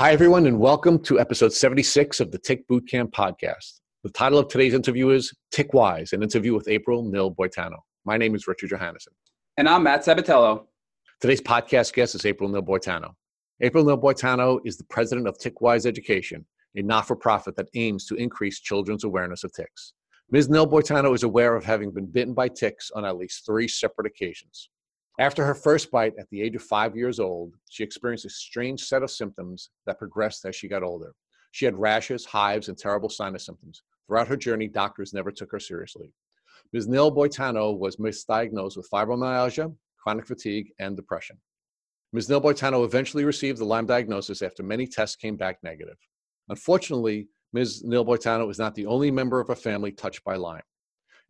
Hi, everyone, and welcome to episode 76 of the Tick Bootcamp podcast. The title of today's interview is Tick Wise, an interview with April Nil Boitano. My name is Richard Johannesson. And I'm Matt Sabatello. Today's podcast guest is April Nil Boitano. April Nil Boitano is the president of Tick Wise Education, a not for profit that aims to increase children's awareness of ticks. Ms. Nil Boitano is aware of having been bitten by ticks on at least three separate occasions. After her first bite at the age of five years old, she experienced a strange set of symptoms that progressed as she got older. She had rashes, hives, and terrible sinus symptoms. Throughout her journey, doctors never took her seriously. Ms. Nil Boitano was misdiagnosed with fibromyalgia, chronic fatigue, and depression. Ms. Nil Boitano eventually received the Lyme diagnosis after many tests came back negative. Unfortunately, Ms. Nil Boitano is not the only member of her family touched by Lyme.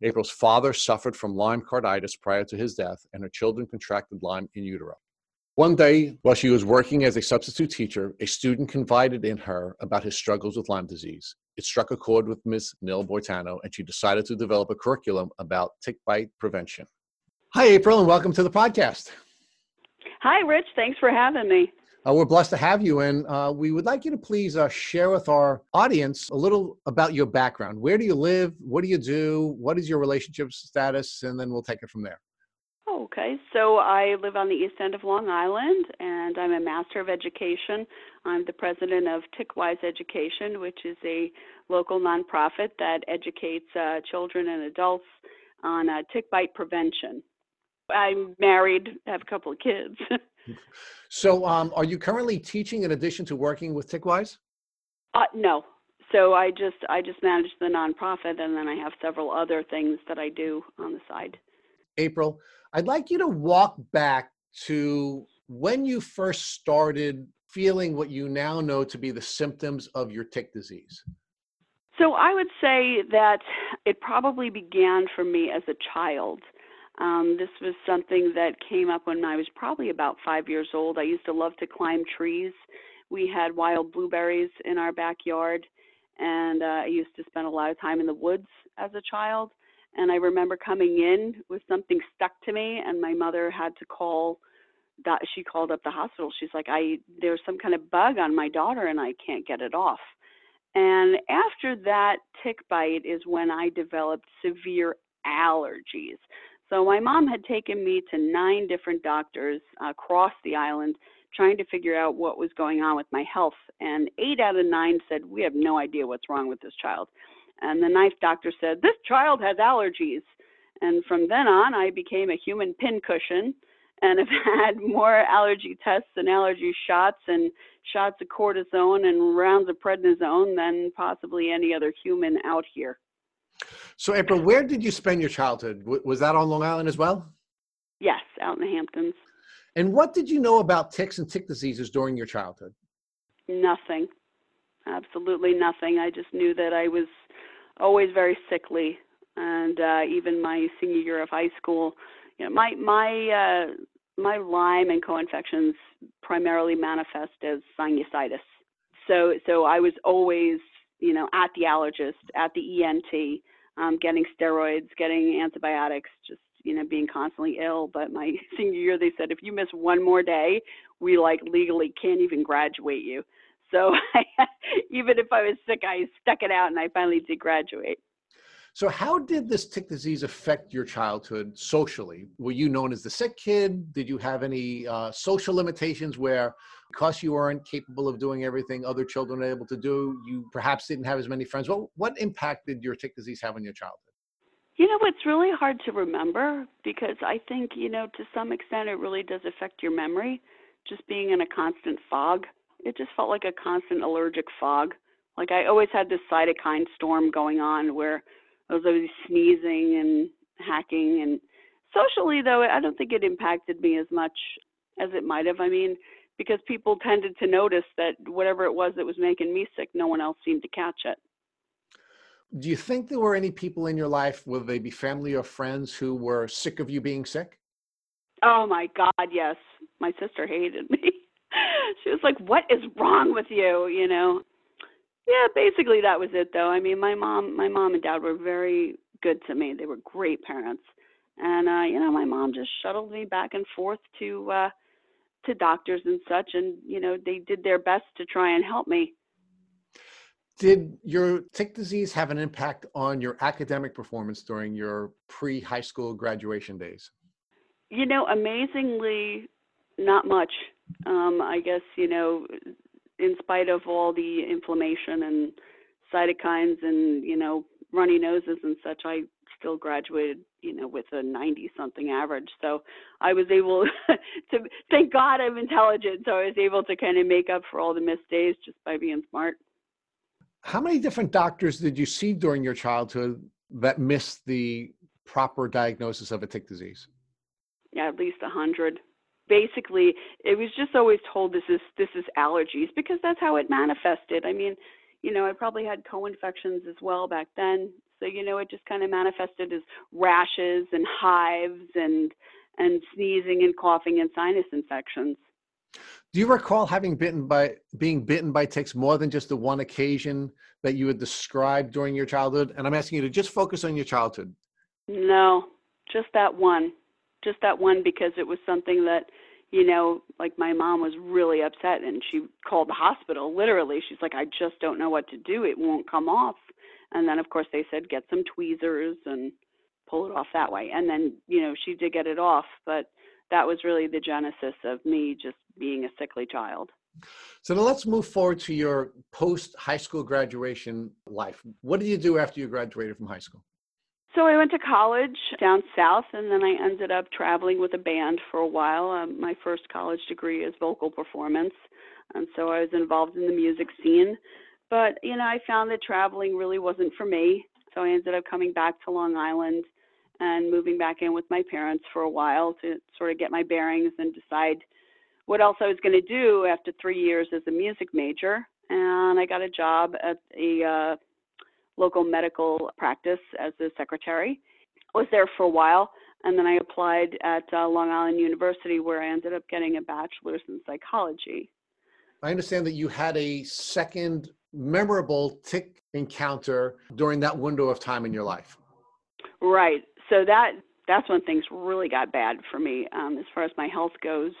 April's father suffered from Lyme carditis prior to his death, and her children contracted Lyme in utero. One day, while she was working as a substitute teacher, a student confided in her about his struggles with Lyme disease. It struck a chord with Ms. Nil Boitano, and she decided to develop a curriculum about tick bite prevention. Hi, April, and welcome to the podcast. Hi, Rich. Thanks for having me. Uh, we're blessed to have you, and uh, we would like you to please uh, share with our audience a little about your background. Where do you live? What do you do? What is your relationship status? And then we'll take it from there. Okay, so I live on the east end of Long Island, and I'm a Master of Education. I'm the president of Tickwise Education, which is a local nonprofit that educates uh, children and adults on uh, tick bite prevention. I'm married, have a couple of kids. so, um, are you currently teaching in addition to working with Tickwise? Uh, no. So I just I just manage the nonprofit, and then I have several other things that I do on the side. April, I'd like you to walk back to when you first started feeling what you now know to be the symptoms of your tick disease. So I would say that it probably began for me as a child. Um, this was something that came up when I was probably about five years old. I used to love to climb trees. We had wild blueberries in our backyard, and uh, I used to spend a lot of time in the woods as a child. And I remember coming in with something stuck to me, and my mother had to call. That she called up the hospital. She's like, "I there's some kind of bug on my daughter, and I can't get it off." And after that tick bite is when I developed severe allergies. So my mom had taken me to nine different doctors across the island trying to figure out what was going on with my health. And eight out of nine said, We have no idea what's wrong with this child. And the ninth doctor said, This child has allergies. And from then on, I became a human pincushion and have had more allergy tests and allergy shots and shots of cortisone and rounds of prednisone than possibly any other human out here. So, April, where did you spend your childhood? Was that on Long Island as well? Yes, out in the Hamptons. And what did you know about ticks and tick diseases during your childhood? Nothing. Absolutely nothing. I just knew that I was always very sickly, and uh, even my senior year of high school, you know, my my uh, my Lyme and co-infections primarily manifest as sinusitis. So so I was always you know, at the allergist, at the ENT, um, getting steroids, getting antibiotics, just you know, being constantly ill. But my senior year, they said if you miss one more day, we like legally can't even graduate you. So even if I was sick, I stuck it out, and I finally did graduate. So, how did this tick disease affect your childhood socially? Were you known as the sick kid? Did you have any uh, social limitations where, because you weren't capable of doing everything other children are able to do, you perhaps didn't have as many friends? What, what impact did your tick disease have on your childhood? You know, it's really hard to remember because I think, you know, to some extent it really does affect your memory. Just being in a constant fog, it just felt like a constant allergic fog. Like I always had this cytokine storm going on where I was always sneezing and hacking and socially though I don't think it impacted me as much as it might have. I mean, because people tended to notice that whatever it was that was making me sick, no one else seemed to catch it. Do you think there were any people in your life, whether they be family or friends, who were sick of you being sick? Oh my God, yes. My sister hated me. she was like, "What is wrong with you?" You know. Yeah, basically that was it though. I mean, my mom, my mom and dad were very good to me. They were great parents. And uh, you know, my mom just shuttled me back and forth to uh to doctors and such, and you know they did their best to try and help me. Did your tick disease have an impact on your academic performance during your pre high school graduation days? You know, amazingly, not much. Um, I guess, you know, in spite of all the inflammation and cytokines and, you know, runny noses and such, I still graduated, you know, with a 90 something average. So I was able to, thank God I'm intelligent. So I was able to kind of make up for all the missed days just by being smart. How many different doctors did you see during your childhood that missed the proper diagnosis of a tick disease? Yeah, at least a hundred. Basically, it was just always told this is this is allergies because that's how it manifested. I mean, you know, I probably had co-infections as well back then. So, you know, it just kind of manifested as rashes and hives and and sneezing and coughing and sinus infections. Do you recall having bitten by being bitten by ticks more than just the one occasion that you had described during your childhood? And I'm asking you to just focus on your childhood. No, just that one. Just that one because it was something that, you know, like my mom was really upset and she called the hospital literally. She's like, I just don't know what to do. It won't come off. And then of course they said get some tweezers and pull it off that way. And then, you know, she did get it off, but that was really the genesis of me just being a sickly child. So now let's move forward to your post high school graduation life. What did you do after you graduated from high school? So I went to college down south, and then I ended up traveling with a band for a while. Um, my first college degree is vocal performance, and so I was involved in the music scene. But you know, I found that traveling really wasn't for me, so I ended up coming back to Long Island and moving back in with my parents for a while to sort of get my bearings and decide what else I was going to do after three years as a music major. And I got a job at a uh, local medical practice as a secretary. I Was there for a while, and then I applied at uh, Long Island University, where I ended up getting a bachelor's in psychology. I understand that you had a second memorable tick encounter during that window of time in your life. Right so that that's when things really got bad for me um, as far as my health goes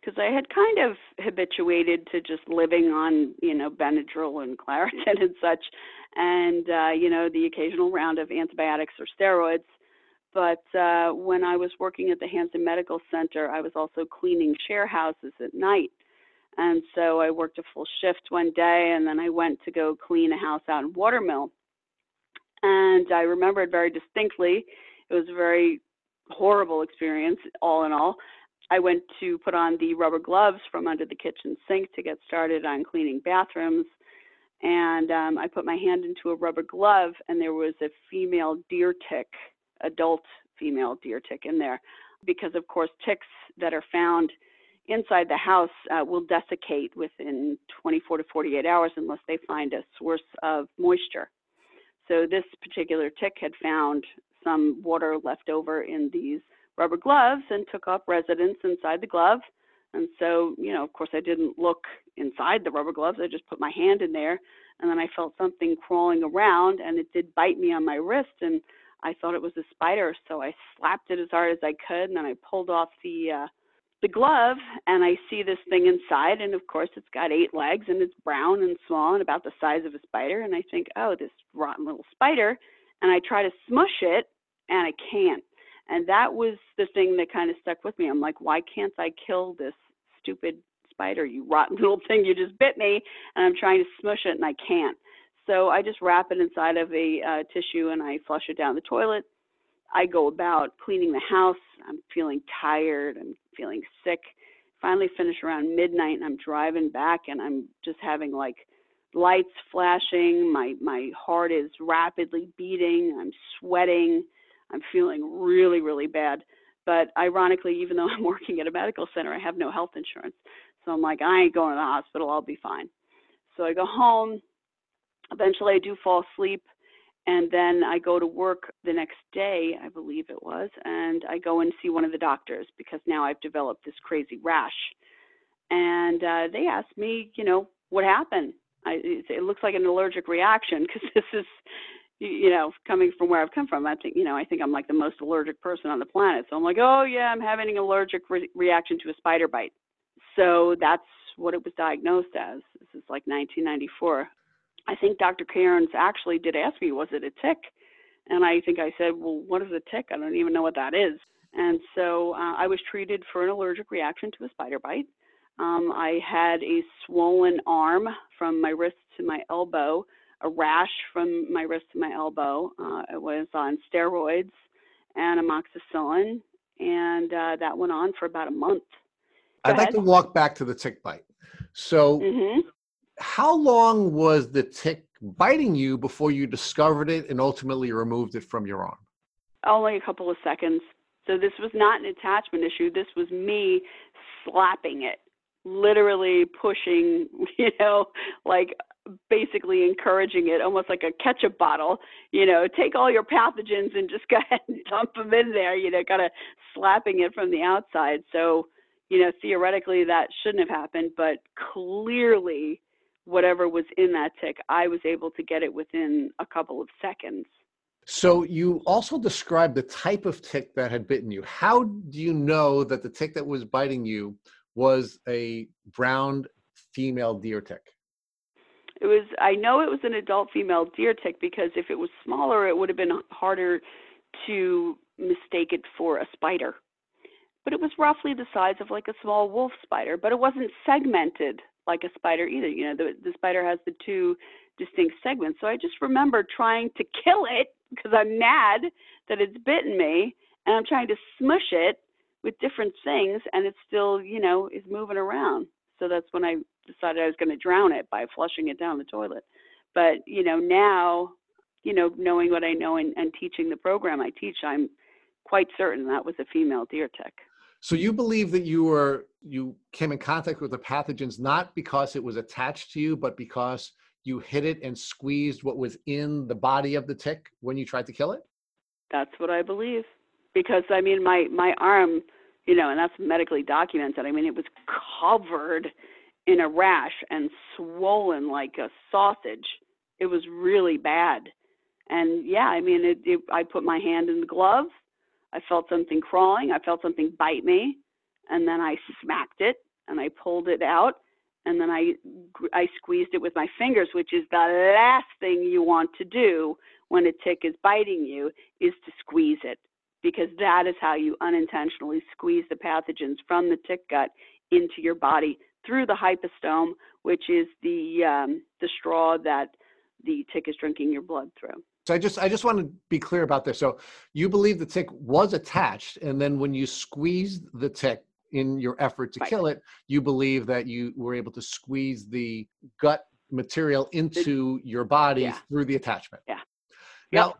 because I had kind of habituated to just living on, you know, Benadryl and Claritin and such, and uh, you know, the occasional round of antibiotics or steroids. But uh, when I was working at the Hampton Medical Center, I was also cleaning share houses at night, and so I worked a full shift one day, and then I went to go clean a house out in Watermill, and I remember it very distinctly it was a very horrible experience, all in all. I went to put on the rubber gloves from under the kitchen sink to get started on cleaning bathrooms. And um, I put my hand into a rubber glove, and there was a female deer tick, adult female deer tick in there. Because, of course, ticks that are found inside the house uh, will desiccate within 24 to 48 hours unless they find a source of moisture. So this particular tick had found some water left over in these rubber gloves and took up residence inside the glove. And so, you know, of course, I didn't look inside the rubber gloves. I just put my hand in there, and then I felt something crawling around, and it did bite me on my wrist, and I thought it was a spider. So I slapped it as hard as I could, and then I pulled off the uh, the glove, and I see this thing inside, and of course, it's got eight legs, and it's brown and small and about the size of a spider. And I think, oh, this rotten little spider and I try to smush it and I can't. And that was the thing that kind of stuck with me. I'm like, why can't I kill this stupid spider, you rotten little thing? You just bit me, and I'm trying to smush it and I can't. So I just wrap it inside of a uh, tissue and I flush it down the toilet. I go about cleaning the house. I'm feeling tired. I'm feeling sick. Finally, finish around midnight, and I'm driving back, and I'm just having like lights flashing. My my heart is rapidly beating. I'm sweating. I'm feeling really really bad. But ironically, even though I'm working at a medical center, I have no health insurance. So I'm like, I ain't going to the hospital. I'll be fine. So I go home. Eventually, I do fall asleep. And then I go to work the next day, I believe it was, and I go and see one of the doctors because now I've developed this crazy rash. And uh, they asked me, you know, what happened? I, it looks like an allergic reaction because this is, you know, coming from where I've come from. I think, you know, I think I'm like the most allergic person on the planet. So I'm like, oh yeah, I'm having an allergic re- reaction to a spider bite. So that's what it was diagnosed as. This is like 1994. I think Dr. Cairns actually did ask me, was it a tick? And I think I said, well, what is a tick? I don't even know what that is. And so uh, I was treated for an allergic reaction to a spider bite. Um, I had a swollen arm from my wrist to my elbow, a rash from my wrist to my elbow. Uh, it was on steroids and amoxicillin, and uh, that went on for about a month. Go I'd ahead. like to walk back to the tick bite. So, mm-hmm. How long was the tick biting you before you discovered it and ultimately removed it from your arm? Only a couple of seconds. So, this was not an attachment issue. This was me slapping it, literally pushing, you know, like basically encouraging it almost like a ketchup bottle you know take all your pathogens and just go ahead and dump them in there you know kind of slapping it from the outside so you know theoretically that shouldn't have happened but clearly whatever was in that tick i was able to get it within a couple of seconds. So you also described the type of tick that had bitten you. How do you know that the tick that was biting you was a brown female deer tick? It was I know it was an adult female deer tick because if it was smaller it would have been harder to mistake it for a spider. But it was roughly the size of like a small wolf spider, but it wasn't segmented like a spider either. You know, the the spider has the two distinct segments. So I just remember trying to kill it because I'm mad that it's bitten me and I'm trying to smush it with different things and it still, you know, is moving around. So that's when I decided I was going to drown it by flushing it down the toilet. But you know now, you know, knowing what I know and, and teaching the program I teach, I'm quite certain that was a female deer tick. So you believe that you were you came in contact with the pathogens not because it was attached to you, but because you hit it and squeezed what was in the body of the tick when you tried to kill it? That's what I believe. Because I mean my my arm, you know, and that's medically documented. I mean it was covered in a rash and swollen like a sausage. It was really bad. And yeah, I mean, it, it, I put my hand in the glove. I felt something crawling. I felt something bite me, and then I smacked it and I pulled it out, and then I I squeezed it with my fingers, which is the last thing you want to do when a tick is biting you is to squeeze it because that is how you unintentionally squeeze the pathogens from the tick gut into your body through the hypostome, which is the um, the straw that the tick is drinking your blood through. So I just I just want to be clear about this. So you believe the tick was attached, and then when you squeezed the tick in your effort to right. kill it, you believe that you were able to squeeze the gut material into the, your body yeah. through the attachment. Yeah. Now, yep.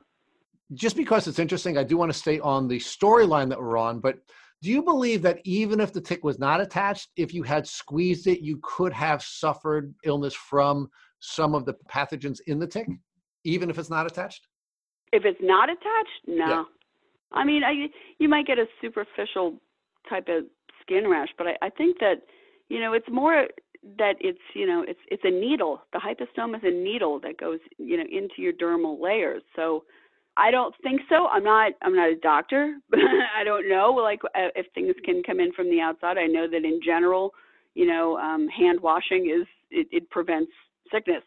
just because it's interesting, I do want to stay on the storyline that we're on, but do you believe that even if the tick was not attached, if you had squeezed it, you could have suffered illness from some of the pathogens in the tick, even if it's not attached? If it's not attached, no. Yeah. I mean, I, you might get a superficial type of skin rash, but I, I think that you know it's more that it's you know it's it's a needle. The hypostome is a needle that goes you know into your dermal layers. So I don't think so. I'm not. I'm not a doctor, but I don't know. Like uh, if things can come in from the outside. I know that in general, you know, um, hand washing is it, it prevents sickness.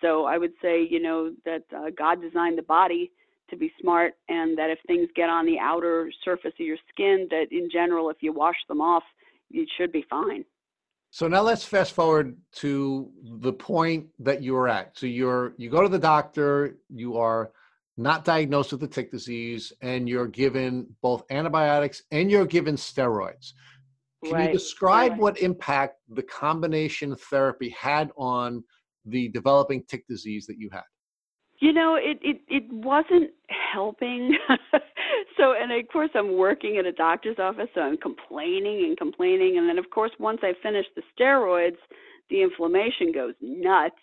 So I would say, you know, that uh, God designed the body to be smart, and that if things get on the outer surface of your skin, that in general, if you wash them off, you should be fine. So now let's fast forward to the point that you're at. So you're you go to the doctor, you are not diagnosed with the tick disease, and you're given both antibiotics and you're given steroids. Can right. you describe right. what impact the combination therapy had on the developing tick disease that you had? You know, it it, it wasn't helping. so, and of course, I'm working at a doctor's office, so I'm complaining and complaining, and then of course, once I finish the steroids, the inflammation goes nuts,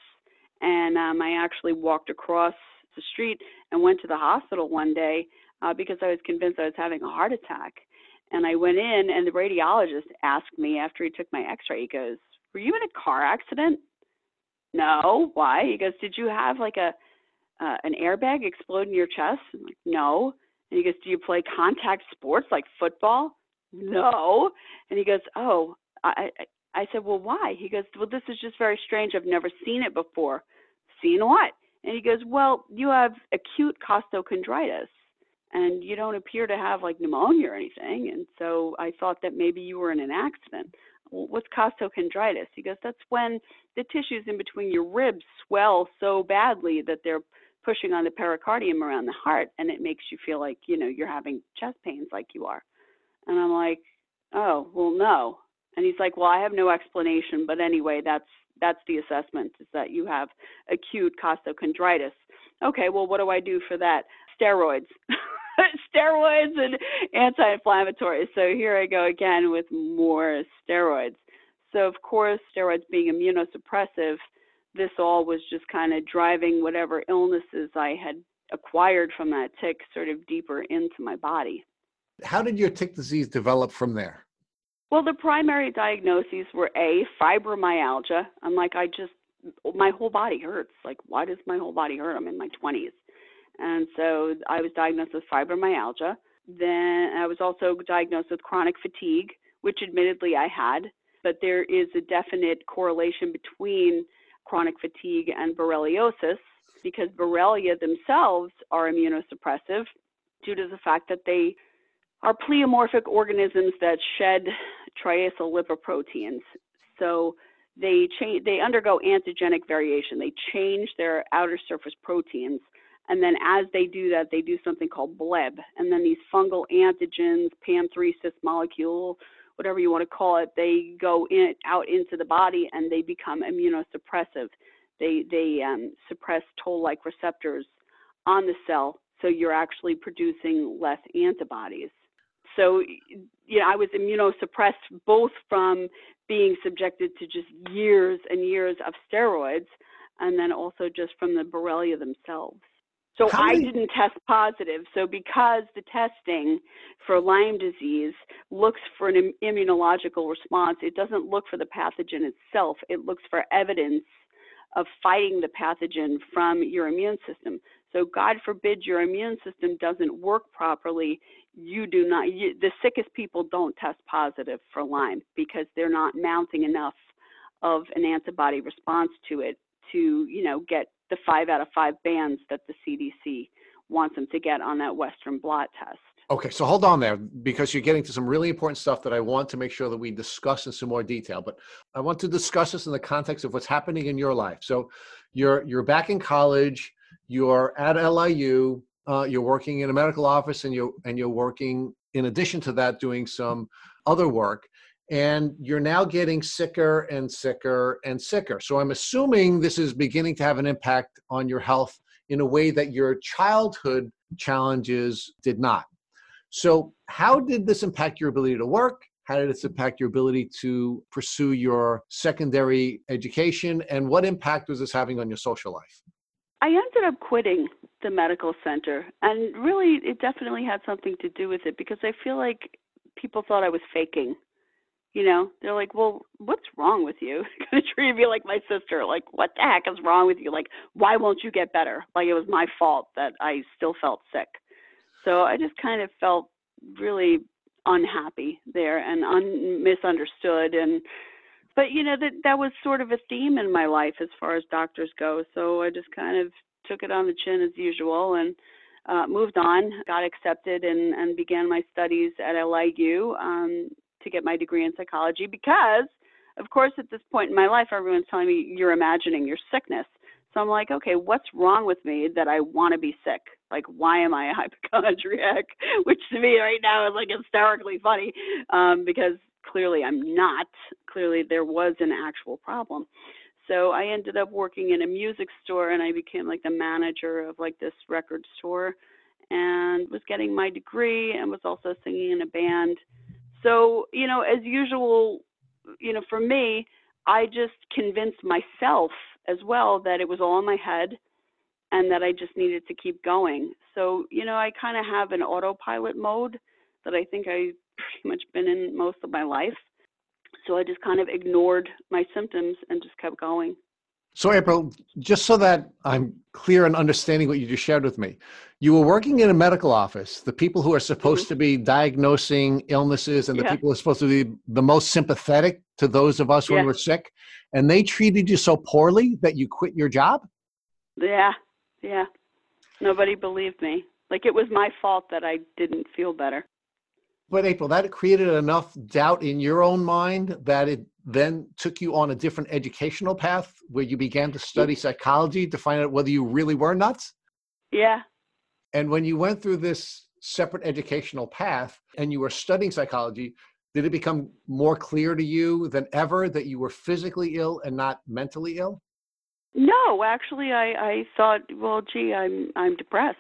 and um, I actually walked across the street and went to the hospital one day uh, because I was convinced I was having a heart attack. And I went in, and the radiologist asked me after he took my x ray, he goes, Were you in a car accident? No. Why? He goes, Did you have like a uh, an airbag explode in your chest? I'm like, no. And he goes, Do you play contact sports like football? No. And he goes, Oh, I, I I said, Well, why? He goes, Well, this is just very strange. I've never seen it before. Seen what? And he goes, Well, you have acute costochondritis and you don't appear to have like pneumonia or anything. And so I thought that maybe you were in an accident. What's costochondritis? He goes, That's when the tissues in between your ribs swell so badly that they're pushing on the pericardium around the heart and it makes you feel like, you know, you're having chest pains like you are. And I'm like, Oh, well, no. And he's like, Well, I have no explanation, but anyway, that's that's the assessment is that you have acute costochondritis. Okay, well, what do I do for that? Steroids. steroids and anti-inflammatories. So here I go again with more steroids. So of course, steroids being immunosuppressive, this all was just kind of driving whatever illnesses I had acquired from that tick sort of deeper into my body. How did your tick disease develop from there? Well, the primary diagnoses were A, fibromyalgia. I'm like, I just, my whole body hurts. Like, why does my whole body hurt? I'm in my 20s. And so I was diagnosed with fibromyalgia. Then I was also diagnosed with chronic fatigue, which admittedly I had, but there is a definite correlation between chronic fatigue and borreliosis because Borrelia themselves are immunosuppressive due to the fact that they are pleomorphic organisms that shed triacyl lipoproteins. So they change, they undergo antigenic variation. They change their outer surface proteins and then as they do that, they do something called BLEB. And then these fungal antigens, PAM3 cis molecule, whatever you want to call it, they go in, out into the body and they become immunosuppressive. They, they um, suppress toll-like receptors on the cell, so you're actually producing less antibodies. So, you know, I was immunosuppressed both from being subjected to just years and years of steroids, and then also just from the Borrelia themselves. So How I many... didn't test positive. So because the testing for Lyme disease looks for an immunological response, it doesn't look for the pathogen itself. It looks for evidence of fighting the pathogen from your immune system. So God forbid your immune system doesn't work properly, you do not you, the sickest people don't test positive for Lyme because they're not mounting enough of an antibody response to it to, you know, get the five out of five bands that the CDC wants them to get on that Western blot test. Okay, so hold on there because you're getting to some really important stuff that I want to make sure that we discuss in some more detail. But I want to discuss this in the context of what's happening in your life. So you're you're back in college, you're at LIU, uh, you're working in a medical office, and you're and you're working in addition to that doing some other work and you're now getting sicker and sicker and sicker. So I'm assuming this is beginning to have an impact on your health in a way that your childhood challenges did not. So, how did this impact your ability to work? How did this impact your ability to pursue your secondary education? And what impact was this having on your social life? I ended up quitting the medical center. And really, it definitely had something to do with it because I feel like people thought I was faking you know, they're like, well, what's wrong with you? Gonna treat me like my sister. Like, what the heck is wrong with you? Like, why won't you get better? Like, it was my fault that I still felt sick. So I just kind of felt really unhappy there and un- misunderstood. And, but you know, that that was sort of a theme in my life as far as doctors go. So I just kind of took it on the chin as usual and uh, moved on, got accepted, and, and began my studies at LIU. Um, to get my degree in psychology because, of course, at this point in my life, everyone's telling me you're imagining your sickness. So I'm like, okay, what's wrong with me that I want to be sick? Like, why am I a hypochondriac? Which to me right now is like hysterically funny um, because clearly I'm not. Clearly there was an actual problem. So I ended up working in a music store and I became like the manager of like this record store and was getting my degree and was also singing in a band so, you know, as usual, you know, for me, I just convinced myself as well that it was all in my head and that I just needed to keep going. So, you know, I kind of have an autopilot mode that I think I've pretty much been in most of my life. So I just kind of ignored my symptoms and just kept going. So, April, just so that I'm clear in understanding what you just shared with me, you were working in a medical office. The people who are supposed mm-hmm. to be diagnosing illnesses and the yeah. people who are supposed to be the most sympathetic to those of us when we're sick, and they treated you so poorly that you quit your job? Yeah, yeah. Nobody believed me. Like it was my fault that I didn't feel better. But April, that created enough doubt in your own mind that it then took you on a different educational path where you began to study psychology to find out whether you really were nuts? Yeah. And when you went through this separate educational path and you were studying psychology, did it become more clear to you than ever that you were physically ill and not mentally ill? No, actually, I I thought, well, gee, I'm I'm depressed.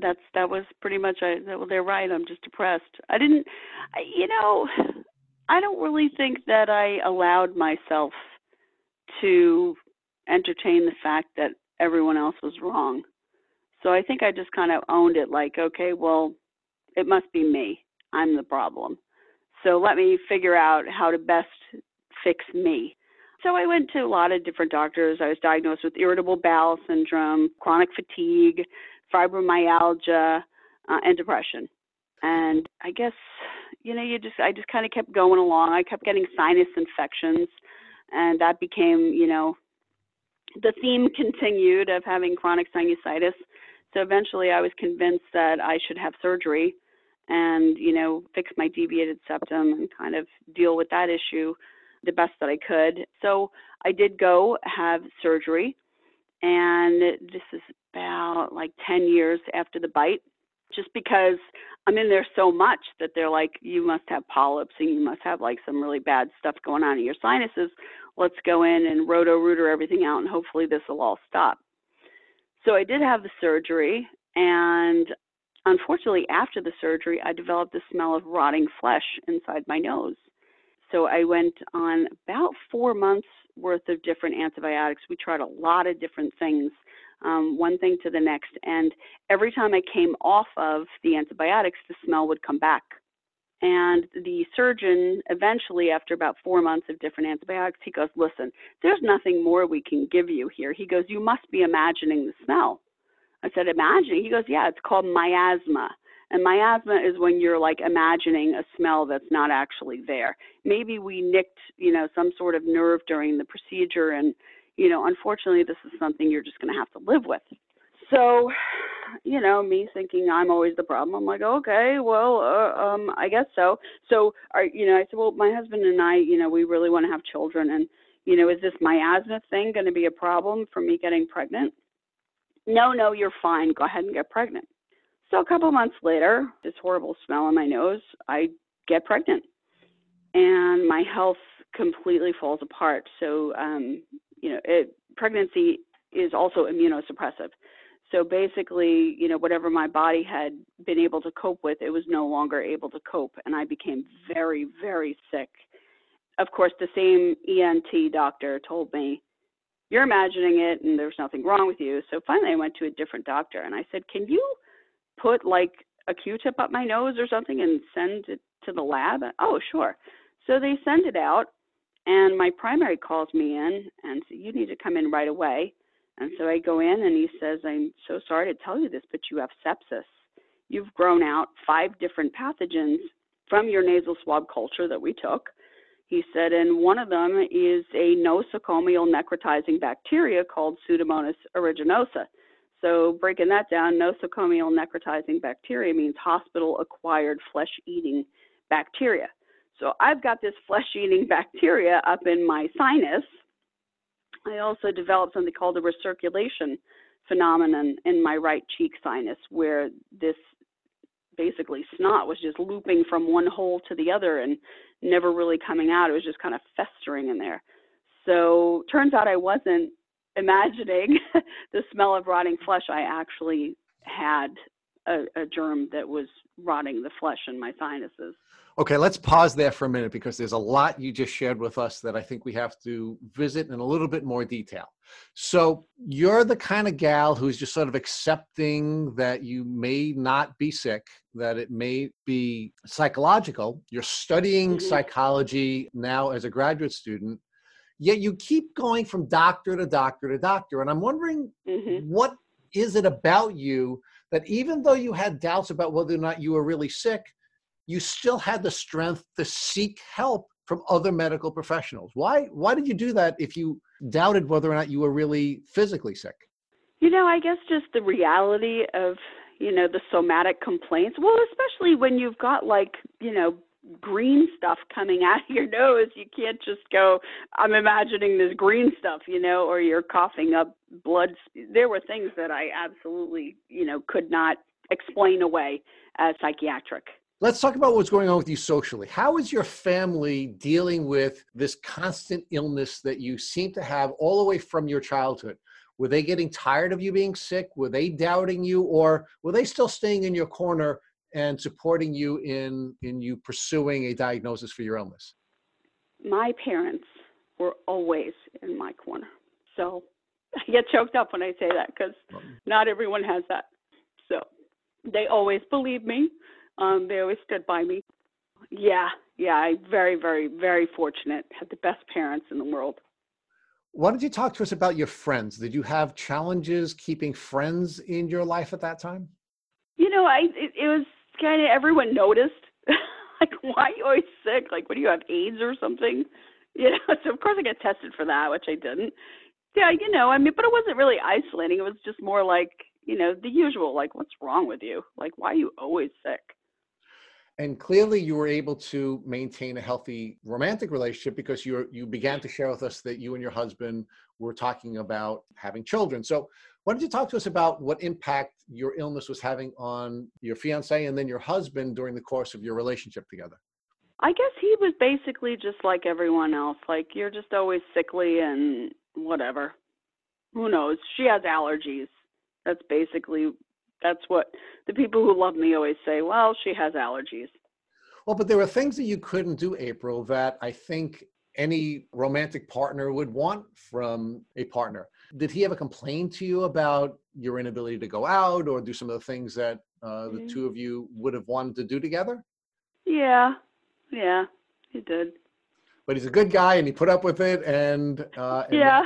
That's that was pretty much. I well, they're right. I'm just depressed. I didn't, I, you know, I don't really think that I allowed myself to entertain the fact that everyone else was wrong. So I think I just kind of owned it like, okay, well, it must be me. I'm the problem. So let me figure out how to best fix me. So I went to a lot of different doctors. I was diagnosed with irritable bowel syndrome, chronic fatigue, fibromyalgia, uh, and depression. And I guess, you know, you just I just kind of kept going along. I kept getting sinus infections, and that became, you know, the theme continued of having chronic sinusitis. So eventually, I was convinced that I should have surgery and you know fix my deviated septum and kind of deal with that issue the best that I could. So I did go have surgery, and this is about like 10 years after the bite, just because I'm in there so much that they're like, you must have polyps and you must have like some really bad stuff going on in your sinuses. Let's go in and roto rooter everything out, and hopefully this will all stop. So I did have the surgery, and unfortunately, after the surgery, I developed the smell of rotting flesh inside my nose. So I went on about four months worth of different antibiotics. We tried a lot of different things, um, one thing to the next. And every time I came off of the antibiotics, the smell would come back. And the surgeon, eventually, after about four months of different antibiotics, he goes, Listen, there's nothing more we can give you here. He goes, You must be imagining the smell. I said, Imagining? He goes, Yeah, it's called miasma. And miasma is when you're like imagining a smell that's not actually there. Maybe we nicked, you know, some sort of nerve during the procedure, and you know, unfortunately, this is something you're just going to have to live with. So, you know, me thinking I'm always the problem. I'm like, okay, well, uh, um, I guess so. So, are you know, I said, well, my husband and I, you know, we really want to have children, and you know, is this miasma thing going to be a problem for me getting pregnant? No, no, you're fine. Go ahead and get pregnant. So a couple months later, this horrible smell in my nose, I get pregnant, and my health completely falls apart. So, um, you know, it, pregnancy is also immunosuppressive. So basically, you know, whatever my body had been able to cope with, it was no longer able to cope, and I became very, very sick. Of course, the same ENT doctor told me, "You're imagining it, and there's nothing wrong with you." So finally, I went to a different doctor, and I said, "Can you?" put like a Q-tip up my nose or something and send it to the lab? Oh, sure. So they send it out, and my primary calls me in and says, You need to come in right away. And so I go in, and he says, I'm so sorry to tell you this, but you have sepsis. You've grown out five different pathogens from your nasal swab culture that we took. He said, and one of them is a nosocomial necrotizing bacteria called Pseudomonas aeruginosa. So breaking that down, nosocomial necrotizing bacteria means hospital acquired flesh eating bacteria. So I've got this flesh eating bacteria up in my sinus. I also developed something called a recirculation phenomenon in my right cheek sinus where this basically snot was just looping from one hole to the other and never really coming out. It was just kind of festering in there. So turns out I wasn't imagining the smell of rotting flesh, I actually had a, a, germ that was rotting the flesh in my sinuses. Okay, let's pause there for a minute because there's a lot you just shared with us that I think we have to visit in a little bit more detail. So, you're the kind of gal who's just sort of accepting that you may not be sick, that it may be psychological. You're studying mm-hmm. psychology now as a graduate student Yet you keep going from doctor to doctor to doctor. And I'm wondering hmm what is it about you that even though you had doubts about whether or not you were really sick, you still had the strength to seek help from other medical professionals? Why why did you do that if you doubted whether or not you were really physically sick? You know, I guess just the reality of, you know, the somatic complaints. Well, especially when you've got like, you know, green stuff coming out of your nose. You can't just go, I'm imagining this green stuff, you know, or you're coughing up blood. There were things that I absolutely, you know, could not explain away as psychiatric. Let's talk about what's going on with you socially. How is your family dealing with this constant illness that you seem to have all the way from your childhood? Were they getting tired of you being sick? Were they doubting you? Or were they still staying in your corner and supporting you in, in you pursuing a diagnosis for your illness? My parents were always in my corner. So I get choked up when I say that because not everyone has that. So they always believed me. Um, they always stood by me. Yeah, yeah, I'm very, very, very fortunate. Had the best parents in the world. Why don't you talk to us about your friends? Did you have challenges keeping friends in your life at that time? You know, I it, it was kind of everyone noticed. like, why are you always sick? Like, what do you have AIDS or something? You know, so of course I get tested for that, which I didn't. Yeah, you know, I mean, but it wasn't really isolating. It was just more like, you know, the usual. Like, what's wrong with you? Like, why are you always sick? And clearly you were able to maintain a healthy romantic relationship because you you began to share with us that you and your husband were talking about having children so why don't you talk to us about what impact your illness was having on your fiance and then your husband during the course of your relationship together I guess he was basically just like everyone else. Like, you're just always sickly and whatever. Who knows? She has allergies. That's basically that's what the people who love me always say. Well, she has allergies. well but there were things that you couldn't do april that i think any romantic partner would want from a partner did he ever complain to you about your inability to go out or do some of the things that uh, the two of you would have wanted to do together Yeah, yeah, he did. but he's a good guy and he put up with it and uh and, Yeah.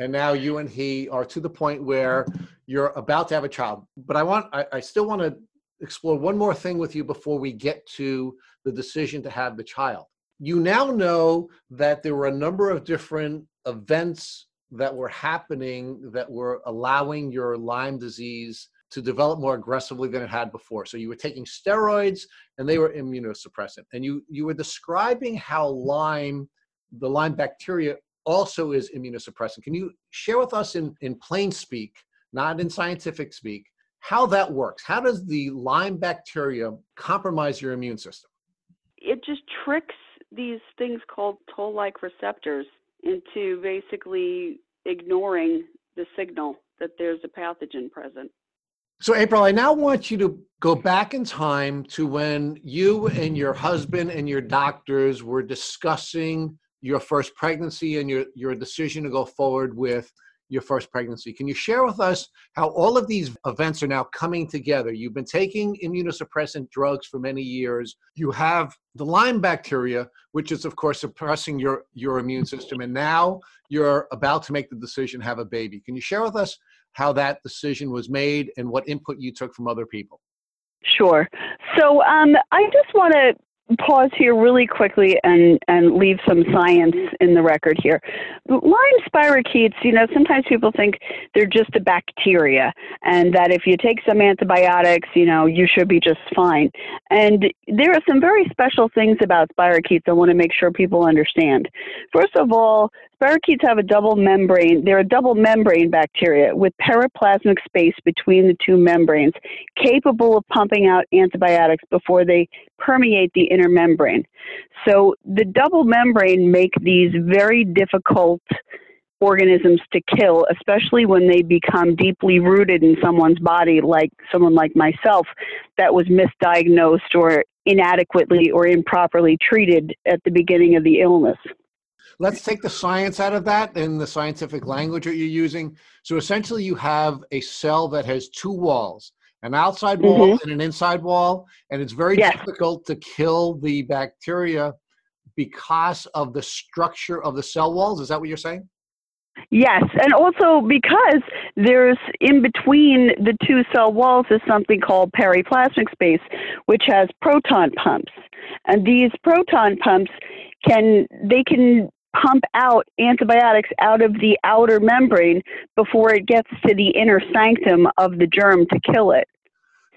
and now you and he are to the point where you're about to have a child but i want i, I still want to explore one more thing with you before we get to the decision to have the child. You now know that there were a number of different events that were happening that were allowing your lyme disease to develop more aggressively than it had before. So you were taking steroids and they were immunosuppressant. And you you were describing how lyme the lyme bacteria also is immunosuppressant. Can you share with us in in plain speak not in scientific speak how that works how does the lyme bacteria compromise your immune system it just tricks these things called toll-like receptors into basically ignoring the signal that there's a pathogen present. So, April, I now want you to go back in time to when you and your husband and your doctors were discussing your first pregnancy and your, your decision to go forward with your first pregnancy. Can you share with us how all of these events are now coming together? You've been taking immunosuppressant drugs for many years. You have the Lyme bacteria, which is, of course, suppressing your, your immune system. And now you're about to make the decision have a baby. Can you share with us how that decision was made and what input you took from other people. Sure. So um, I just want to pause here really quickly and, and leave some science in the record here. Lyme spirochetes, you know, sometimes people think they're just a bacteria and that if you take some antibiotics, you know, you should be just fine. And there are some very special things about spirochetes I want to make sure people understand. First of all, spirochetes have a double membrane. They're a double membrane bacteria with periplasmic space between the two membranes, capable of pumping out antibiotics before they permeate the inner membrane. So the double membrane make these very difficult organisms to kill, especially when they become deeply rooted in someone's body, like someone like myself that was misdiagnosed or inadequately or improperly treated at the beginning of the illness. Let's take the science out of that and the scientific language that you're using. So essentially, you have a cell that has two walls an outside wall mm-hmm. and an inside wall, and it's very Yes. difficult to kill the bacteria because of the structure of the cell walls. Is that what you're saying? Yes, and also because there's in between the two cell walls is something called periplasmic space, which has proton pumps. And these proton pumps can they can pump out antibiotics out of the outer membrane before it gets to the inner sanctum of the germ to kill it.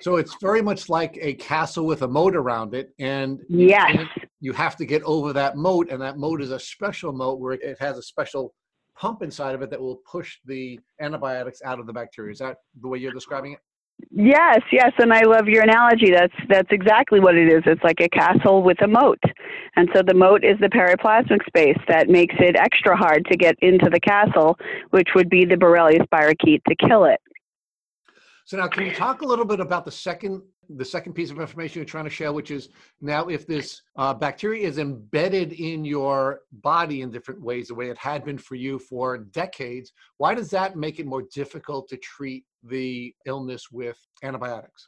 So it's very much like a castle with a moat around it, and yes, you have to get over that moat, and that moat is a special moat where it has a special pump inside of it that will push the antibiotics out of the bacteria. Is that the way you're describing it? Yes, yes, and I love your analogy. That's that's exactly what it is. It's like a castle with a moat. And so the moat is the periplasmic space that makes it extra hard to get into the castle, which would be the Borrelia spirochete to kill it. So now, can you talk a little bit about the second the second piece of information you're trying to share, which is now if this uh, bacteria is embedded in your body in different ways, the way it had been for you for decades, why does that make it more difficult to treat the illness with antibiotics?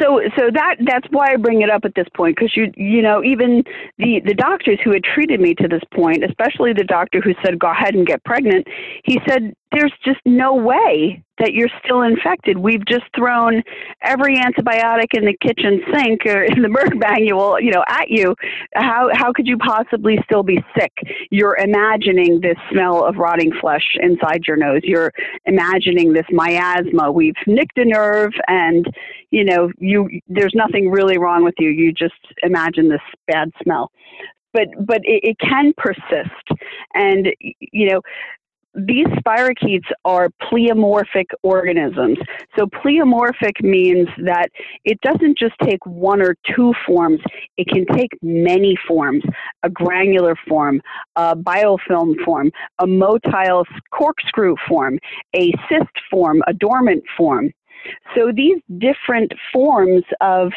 so so that that's why I bring it up at this point because you you know even the the doctors who had treated me to this point, especially the doctor who said go ahead and get pregnant, he said there's just no way that you're still infected. We've just thrown every antibiotic in the kitchen sink or in the Merck manual, you know, at you. How how could you possibly still be sick? You're imagining this smell of rotting flesh inside your nose. You're imagining this miasma. We've nicked a nerve, and you know, you there's nothing really wrong with you. You just imagine this bad smell but but it, it, can persist and you know these spirochetes are pleomorphic organisms. So, pleomorphic means that it doesn't just take one or two forms, it can take many forms a granular form, a biofilm form, a motile corkscrew form, a cyst form, a dormant form. So, these different forms of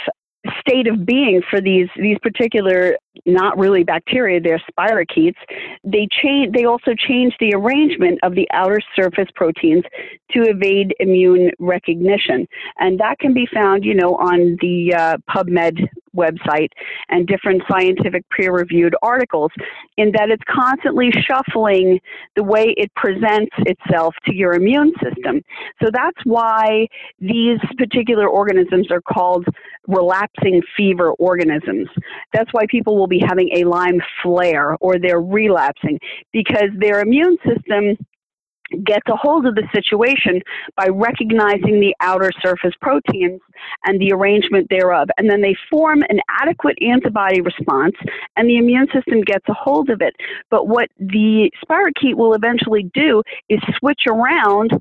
state of being for these these particular not really bacteria they're spirochetes. They change they also change the arrangement of the outer surface proteins to evade immune recognition. And that can be found you know on the uh, pubmed website and different scientific peer reviewed articles in that it's constantly shuffling the way it presents itself to your immune system. So that's why these particular organisms are called relapsing fever organisms. That's why people will be having a Lyme flare or they're relapsing because their immune system gets a hold of the situation by recognizing the outer surface proteins and the arrangement thereof. And then they form an adequate antibody response, and the immune system gets a hold of it. But what the spirochete will eventually do is switch around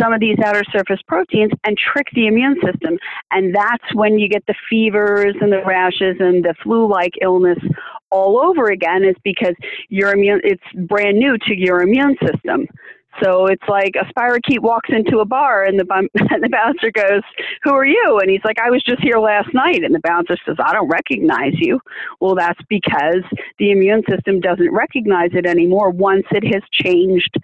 some of these outer surface proteins and trick the immune system. And that's when you get the fevers and the rashes and the flu like illness all over again, is because your immune, it's brand new to your immune system. So it's like a spirochete walks into a bar and the, and the bouncer goes, Who are you? And he's like, I was just here last night. And the bouncer says, I don't recognize you. Well, that's because the immune system doesn't recognize it anymore once it has changed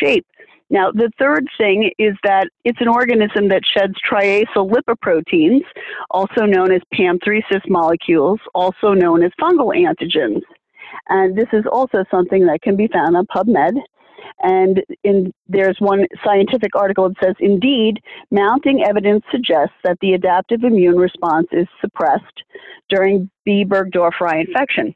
shape. Now, the third thing is that it's an organism that sheds triacyl lipoproteins, also known as Pam3Cys molecules, also known as fungal antigens. And this is also something that can be found on PubMed. And in, there's one scientific article that says, indeed, mounting evidence suggests that the adaptive immune response is suppressed during B. burgdorferi infection.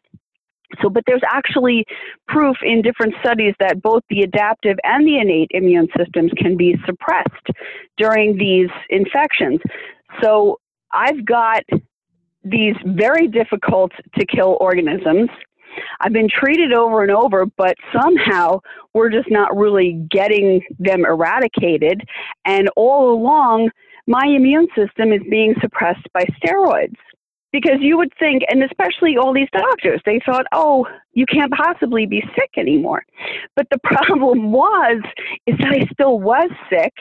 So, but there's actually proof in different studies that both the adaptive and the innate immune systems can be suppressed during these infections. So, I've got these very difficult to kill organisms I've been treated over and over, but somehow we're just not really getting them eradicated. And all along, my immune system is being suppressed by steroids. Because you would think, and especially all these doctors, they thought, oh, you can't possibly be sick anymore. But the problem was, is that I still was sick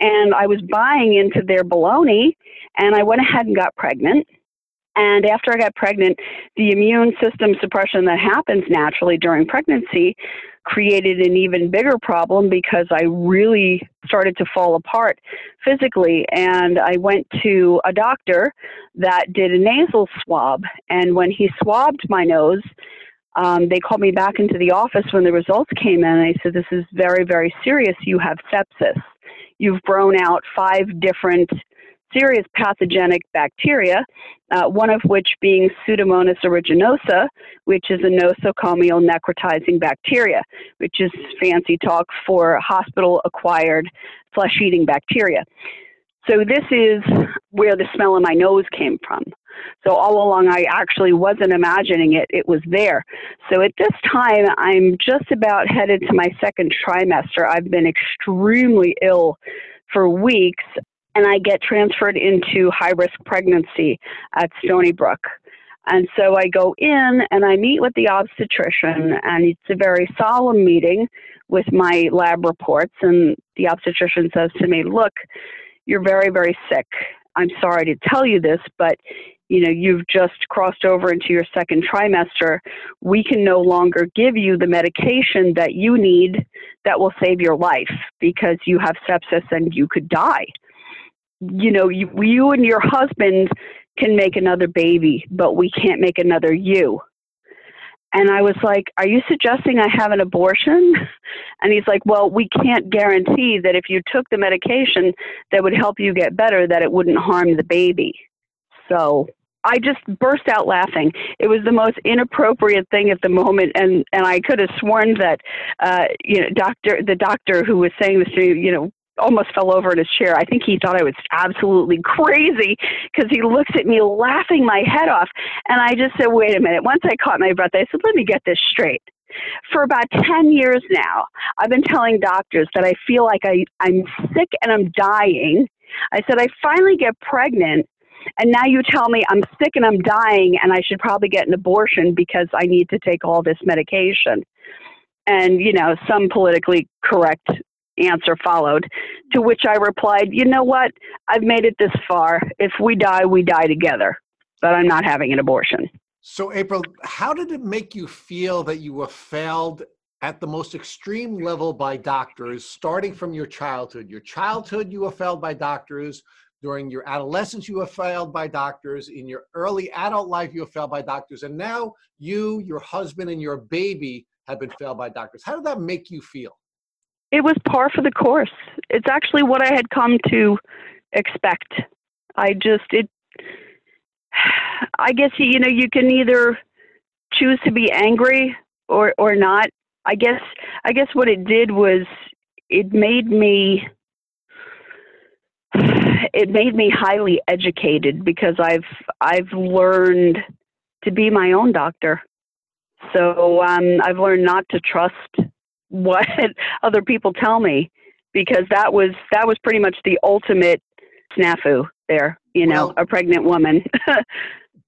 and I was buying into their baloney and I went ahead and got pregnant and after I got pregnant, the immune system suppression that happens naturally during pregnancy created an even bigger problem because I really started to fall apart physically. And I went to a doctor that did a nasal swab. And when he swabbed my nose, um, they called me back into the office when the results came in. And said, This is very, very serious. You have sepsis. You've grown out five different serious pathogenic bacteria, uh, one of which being Pseudomonas aeruginosa, which is a nosocomial necrotizing bacteria, which is fancy talk for hospital acquired flesh eating bacteria. So this is where the smell in my nose came from. So all along, I actually wasn't imagining it, it was there. So at this time, I'm just about headed to my second trimester. I've been extremely ill for weeks, and I get transferred into high risk pregnancy at Stony Brook. And so I go in and I meet with the obstetrician, and it's a very solemn meeting with my lab reports. And the obstetrician says to me, Look, you're very, very sick. I'm sorry to tell you this, but you know, you've just crossed over into your second trimester, we can no longer give you the medication that you need that will save your life because you have sepsis and you could die. You know, you, you and your husband can make another baby, but we can't make another you. And I was like, Are you suggesting I have an abortion? And he's like, Well, we can't guarantee that if you took the medication that would help you get better, that it wouldn't harm the baby. So I just burst out laughing. It was the most inappropriate thing at the moment, and and I could have sworn that, uh, you know, doctor the doctor who was saying this to me, you know, almost fell over in his chair. I think he thought I was absolutely crazy because he looks at me laughing my head off, and I just said, "Wait a minute." Once I caught my breath, I said, "Let me get this straight." For about 10 years now, I've been telling doctors that I feel like I, I'm sick and I'm dying. I said, I finally get pregnant and now you tell me I'm sick and I'm dying and I should probably get an abortion because I need to take all this medication. And, you know, some politically correct answer followed, to which I replied, you know what? I've made it this far. If we die, we die together, but I'm not having an abortion. So, April, how did it make you feel that you were failed at the most extreme level by doctors, starting from your childhood? Your childhood, you were failed by doctors during your adolescence you were failed by doctors in your early adult life you were failed by doctors and now you your husband and your baby have been failed by doctors how did that make you feel it was par for the course. It's actually what i had come to expect. I just it i guess you know you can either choose to be angry or or not. I guess i guess what it did was it made me it made me highly educated because I've I've learned to be my own doctor. So um, I've learned not to trust what other people tell me because that was that was pretty much the ultimate snafu there. You know, well, a pregnant woman.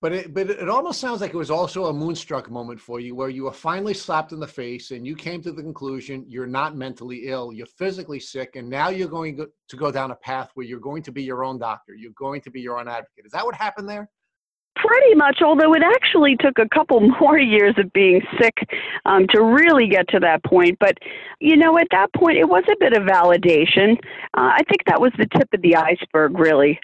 But it, but it almost sounds like it was also a moonstruck moment for you where you were finally slapped in the face and you came to the conclusion you're not mentally ill, you're physically sick, and now you're going to go down a path where you're going to be your own doctor, you're going to be your own advocate. Is that what happened there? Pretty much, although it actually took a couple more years of being sick um, to really get to that point. But, you know, at that point, it was a bit of validation. Uh, I think that was the tip of the iceberg, really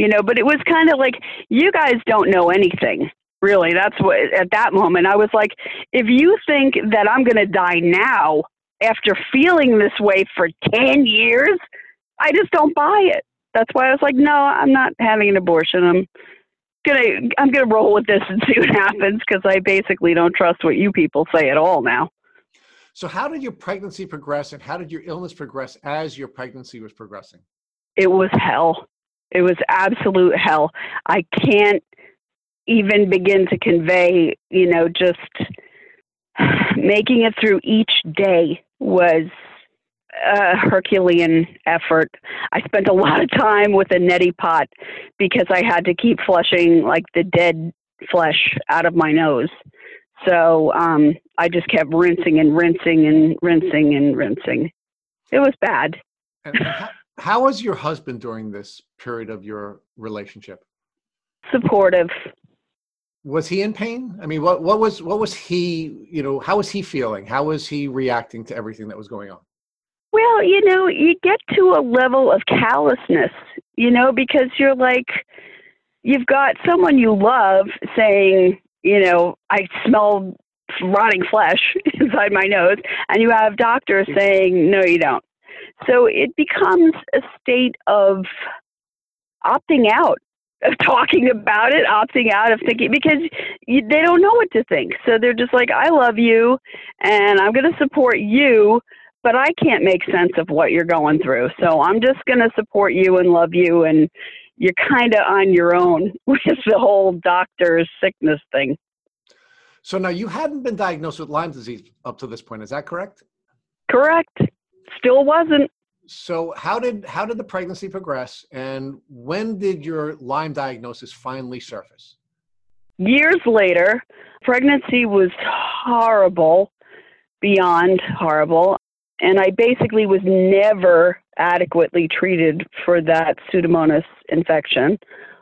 you know, but it was kind of like, you guys don't know anything. Really, that's what at that moment I was like, if you think that I'm going to die now after feeling this way for 10 years, I just don't buy it. That's why I was like, no, I'm not having an abortion. I'm gonna I'm gonna roll with this and see what happens because I basically don't trust what you people say at all now. So how did your pregnancy progress and how did your illness progress as your pregnancy was progressing? It was hell. It was absolute hell. I can't even begin to convey, you know, just making it through each day was a Herculean effort. I spent a lot of time with a neti pot because I had to keep flushing like the dead flesh out of my nose. So um, I just kept rinsing and rinsing and rinsing and rinsing. It was bad. How was your husband during this period of your relationship? Supportive. Was he in pain? I mean, what what was what was he? You know, how was he feeling? How was he reacting to everything that was going on? Well, you know, you get to a level of callousness, you know, because you're like, you've got someone you love saying, you know, I smell rotting flesh inside my nose, and you have doctors mm. saying, no, you don't. So it becomes a state of opting out of talking about it, opting out of thinking because you, they don't know what to think. So they're just like, I love you and I'm going to support you, but I can't make sense of what you're going through. So I'm just going to support you and love you. And you're kind of on your own with the whole doctor's sickness thing. So now you hadn't been diagnosed with Lyme disease up to this point. Is that correct? Correct. Still wasn't. So how did how did the pregnancy progress, and when did your Lyme diagnosis finally surface? Years later, pregnancy was horrible, beyond horrible, and I basically was never adequately treated for that Pseudomonas infection.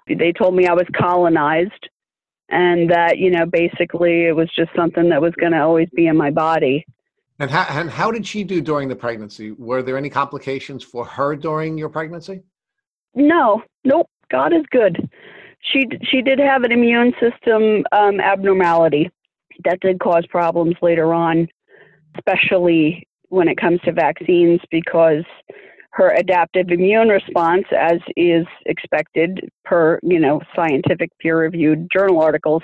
They told me I was colonized, and that you know basically it was just something that was going to always be in my body. And how, and how did she do during the pregnancy? Were there any complications for her during your pregnancy? No, nope. God is good. She she did have an immune system um, abnormality that did cause problems later on, especially when it comes to vaccines, because her adaptive immune response, as is expected per you know scientific peer-reviewed journal articles,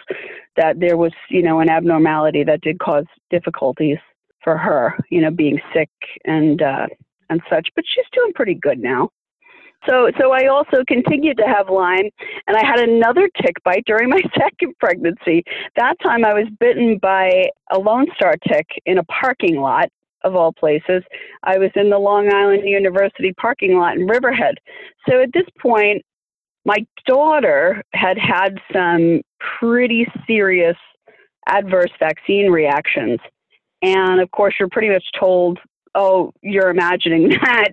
that there was you know an abnormality that did cause difficulties for her, you know, being sick and uh, and such. But she's doing pretty good now. So, so I also continued to have Lyme, and I had another tick bite during my second pregnancy. That time, I was bitten by a Lone Star tick in a parking lot of all places. I was in the Long Island University parking lot in Riverhead. So at this point, my daughter had had some pretty serious adverse vaccine reactions and of course, you're pretty much told, oh, you're imagining that.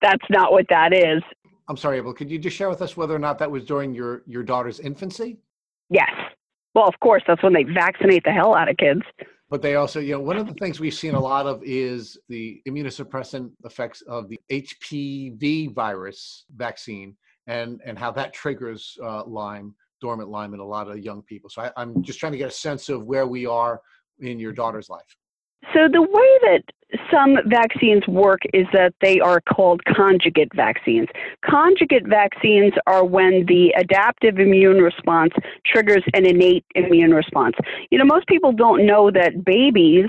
That's not what that is. I'm sorry, Abel. Could you just share with us whether or not that was during your, your daughter's infancy? Yes. Well, of course, that's when they vaccinate the hell out of kids. But they also, you know, one of the things we've seen a lot of is the immunosuppressant effects of the HPV virus vaccine and, and how that triggers uh, Lyme, dormant Lyme in a lot of young people. So I, I'm just trying to get a sense of where we are in your daughter's life. So, the way that some vaccines work is that they are called conjugate vaccines. Conjugate vaccines are when the adaptive immune response triggers an innate immune response. You know, most people don't know that babies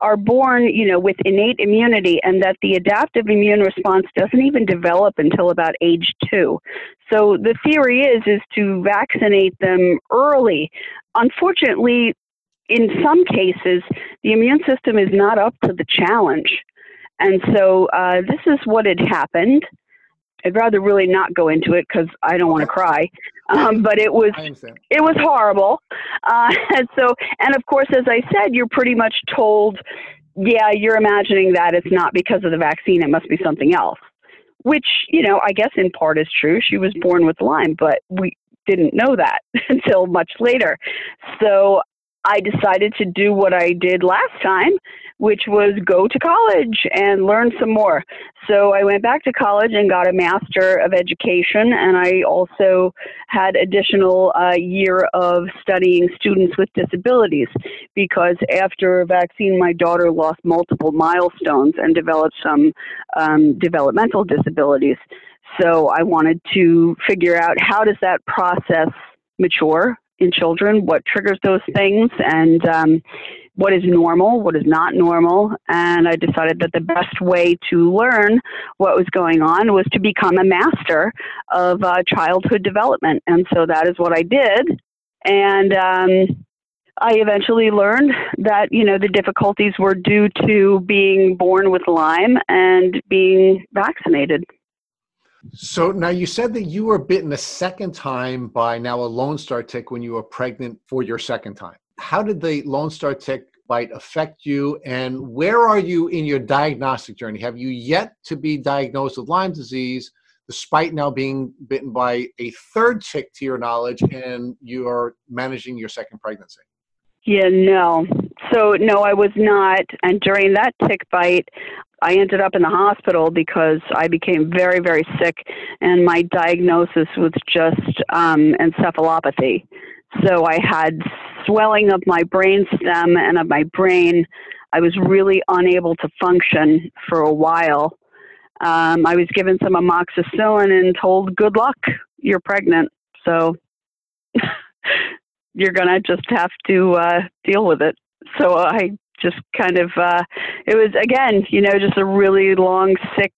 are born, you know, with innate immunity and that the adaptive immune response doesn't even develop until about age 2. So the theory is is to vaccinate them early. Unfortunately, in some cases, the immune system is not up to the challenge. And so uh, this is what had happened. I'd rather really not go into it because I don't want to cry. Um, but it was it was horrible. Uh, and so, and of course, as I said, you're pretty much told, yeah, you're imagining that it's not because of the vaccine; it must be something else. Which you know, I guess in part is true. She was born with Lyme, but we didn't know that until much later. So I decided to do what I did last time, which was go to college and learn some more. So I went back to college and got a Master of Education, and I also had additional uh, year of studying students with disabilities because after a vaccine, my daughter lost multiple milestones and developed some um, developmental disabilities. So I wanted to figure out how does that process mature in children, what triggers those things, and um, what is normal, what is not normal. And I decided that the best way to learn what was going on was to become a master of uh, childhood development. And so that is what I did. And um, I eventually learned that, you know, the difficulties were due to being born with Lyme and being vaccinated. So now you said that you were bitten a second time by now a Lone Star tick when you were pregnant for your second time. How did the Lone Star tick bite affect you and where are you in your diagnostic journey? Have you yet to be diagnosed with Lyme disease despite now being bitten by a third tick to your knowledge and you are managing your second pregnancy? Yeah, no. So, no, I was not. And during that tick bite, I ended up in the hospital because I became very, very sick, and my diagnosis was just um, encephalopathy. So I had swelling of my brain stem and of my brain. I was really unable to function for a while. Um, I was given some amoxicillin and told, "Good luck, you're pregnant." So you're gonna just have to uh, deal with it. So I just kind of uh, it was again, you know, just a really long sick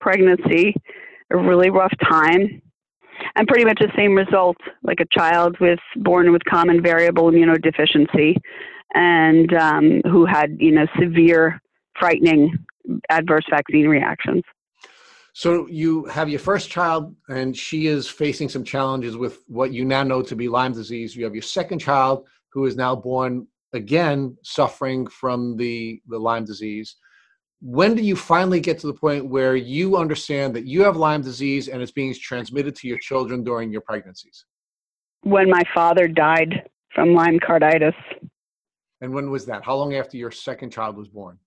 pregnancy, a really rough time, and pretty much the same result, like a child with born with common variable immunodeficiency, and um, who had you know severe, frightening adverse vaccine reactions. So you have your first child, and she is facing some challenges with what you now know to be Lyme disease. You have your second child, who is now born again suffering from the, the Lyme disease. When do you finally get to the point where you understand that you have Lyme disease and it's being transmitted to your children during your pregnancies? When my father died from Lyme carditis. And when was that? How long after your second child was born?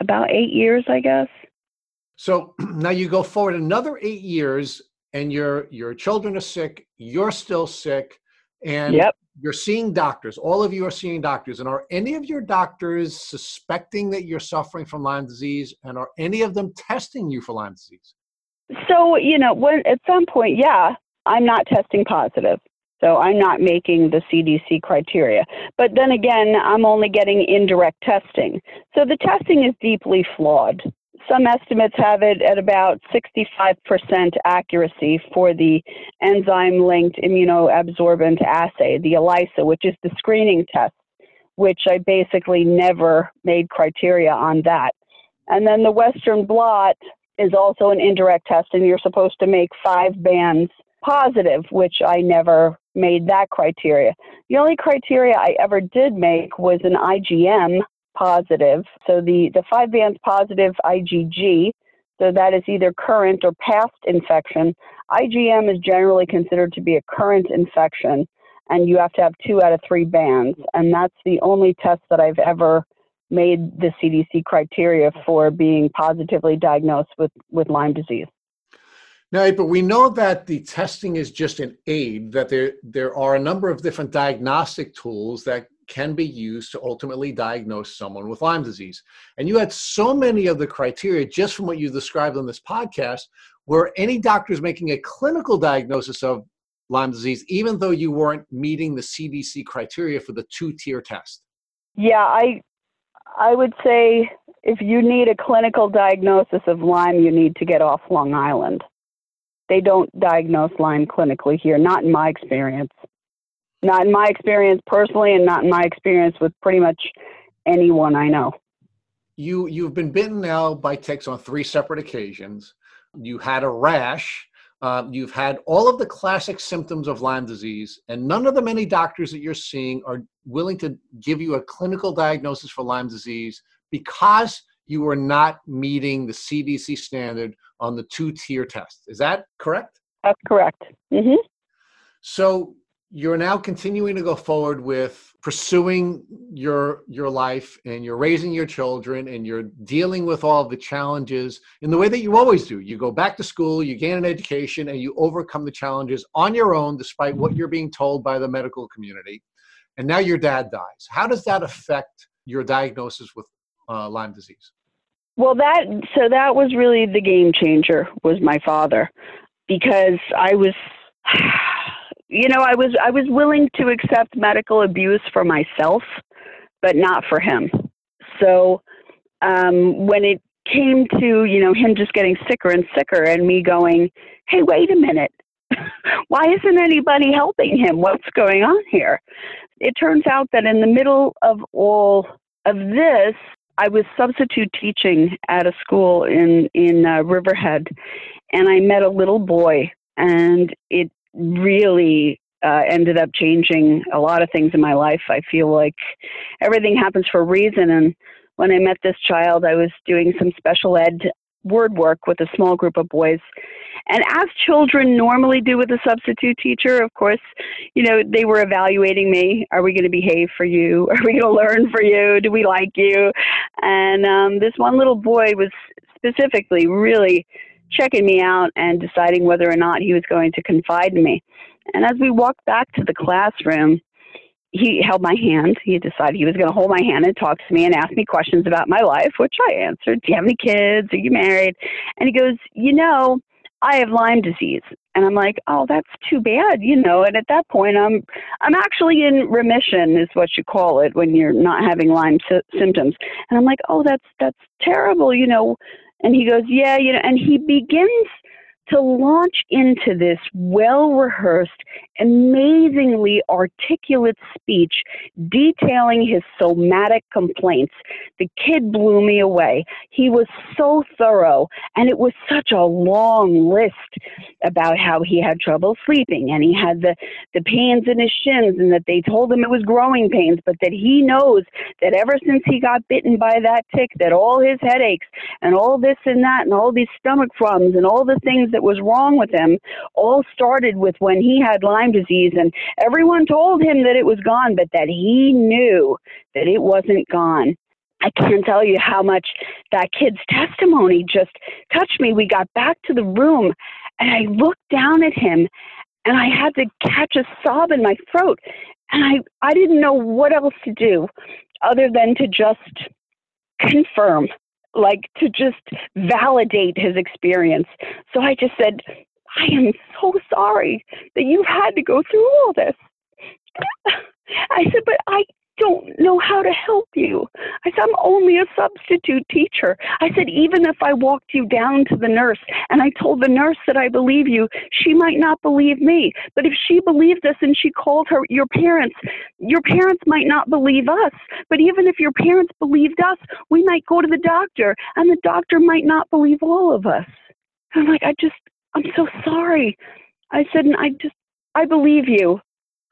About eight years, I guess. So now you go forward another eight years, and your your children are sick. You're still sick, and yep you're seeing doctors. All of you are seeing doctors. And are any of your doctors suspecting that you're suffering from Lyme disease? And are any of them testing you for Lyme disease? So, you know, when at some point, yeah, I'm not testing positive. So I'm not making the CDC criteria. But then again, I'm only getting indirect testing. So the testing is deeply flawed. Some estimates have it at about 65% accuracy for the enzyme linked immunoabsorbent assay, the ELISA, which is the screening test, which I basically never made criteria on that. And then the Western blot is also an indirect test, and you're supposed to make five bands positive, which I never made that criteria. The only criteria I ever did make was an IgM positive. So the, the five bands positive IgG, so that is either current or past infection. IgM is generally considered to be a current infection, and you have to have two out of three bands. And that's the only test that I've ever made the CDC criteria for being positively diagnosed with, with Lyme disease. Now, but we know that the testing is just an aid, that there, there are a number of different diagnostic tools that can be used to ultimately diagnose someone with Lyme disease. And you had so many of the criteria just from what you described on this podcast, where any doctor is making a clinical diagnosis of Lyme disease, even though you weren't meeting the CDC criteria for the two-tier test. Yeah, I I would say if you need a clinical diagnosis of Lyme, you need to get off Long Island. They don't diagnose Lyme clinically here, not in my experience. Not in my experience personally, and not in my experience with pretty much anyone I know. You you've been bitten now by ticks on three separate occasions. You had a rash. Um, you've had all of the classic symptoms of Lyme disease, and none of the many doctors that you're seeing are willing to give you a clinical diagnosis for Lyme disease because you are not meeting the CDC standard on the two tier test. Is that correct? That's correct. Mm-hmm. So you're now continuing to go forward with pursuing your your life and you're raising your children and you're dealing with all the challenges in the way that you always do. You go back to school you gain an education and you overcome the challenges on your own despite what you're being told by the medical community. And now your dad dies. How does that affect your diagnosis with uh, lyme disease? Well that so that was really the game changer was my father because i was you know, I was I was willing to accept medical abuse for myself, but not for him. So um, when it came to you know him just getting sicker and sicker, and me going, "Hey, wait a minute, why isn't anybody helping him? What's going on here?" It turns out that in the middle of all of this, I was substitute teaching at a school in in uh, Riverhead, and I met a little boy, and it really uh, ended up changing a lot of things in my life. I feel like everything happens for a reason. And when I met this child, I was doing some special ed word work with a small group of boys. And as children normally do with a substitute teacher, of course, you know, they were evaluating me. Are we going to behave for you? Are we going to learn for you? Do we like you? And um, this one little boy was specifically really checking me out and deciding whether or not he was going to confide in me. And as we walked back to the classroom, he held my hand. He decided he was going to hold my hand and talk to me and ask me questions about my life, which I answered. Do you have any kids? Are you married? And he goes, You know, I have Lyme disease. And I'm like, oh, that's too bad, you know. And at that point, I'm I'm actually in remission, is what you call it when you're not having Lyme sy- symptoms. And I'm like, oh, that's that's terrible, you know. And he goes, yeah, you know. And he begins to launch into this well rehearsed, amazingly articulate speech detailing his somatic complaints. The kid blew me away. He was so thorough, and it was such a long list about how he had trouble sleeping and he had the, the pains in his shins, and that they told him it was growing pains, but that he knows that ever since he got bitten by that tick, that all his headaches and all this and that and all these stomach problems and all the things that was wrong with him all started with when he had Lyme disease and everyone told him that it was gone, but that he knew that it wasn't gone. I can't tell you how much that kid's testimony just touched me. We got back to the room and I looked down at him and I had to catch a sob in my throat. And I, I didn't know what else to do other than to just confirm like to just validate his experience. So I just said, I am so sorry that you've had to go through all this. I said, but I don't know how to help you. I said, I'm only a substitute teacher. I said, even if I walked you down to the nurse and I told the nurse that I believe you, she might not believe me. But if she believed us and she called her your parents, your parents might not believe us. But even if your parents believed us, we might go to the doctor and the doctor might not believe all of us. I'm like, I just, I'm so sorry. I said, and I just, I believe you.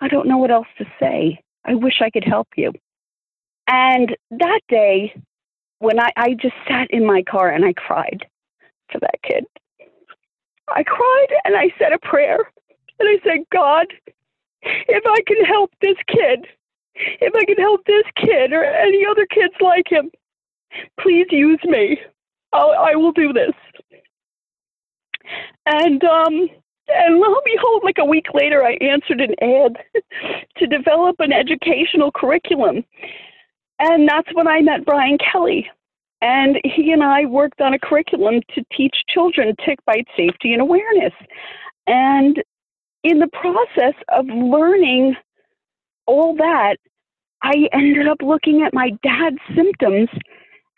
I don't know what else to say. I wish I could help you. And that day, when I, I just sat in my car and I cried for that kid. I cried and I said a prayer and I said, God, if I can help this kid, if I can help this kid or any other kids like him, please use me. I'll, I will do this. And um, and lo and behold, like a week later, I answered an ad to develop an educational curriculum. And that's when I met Brian Kelly. And he and I worked on a curriculum to teach children tick bite safety and awareness. And in the process of learning all that, I ended up looking at my dad's symptoms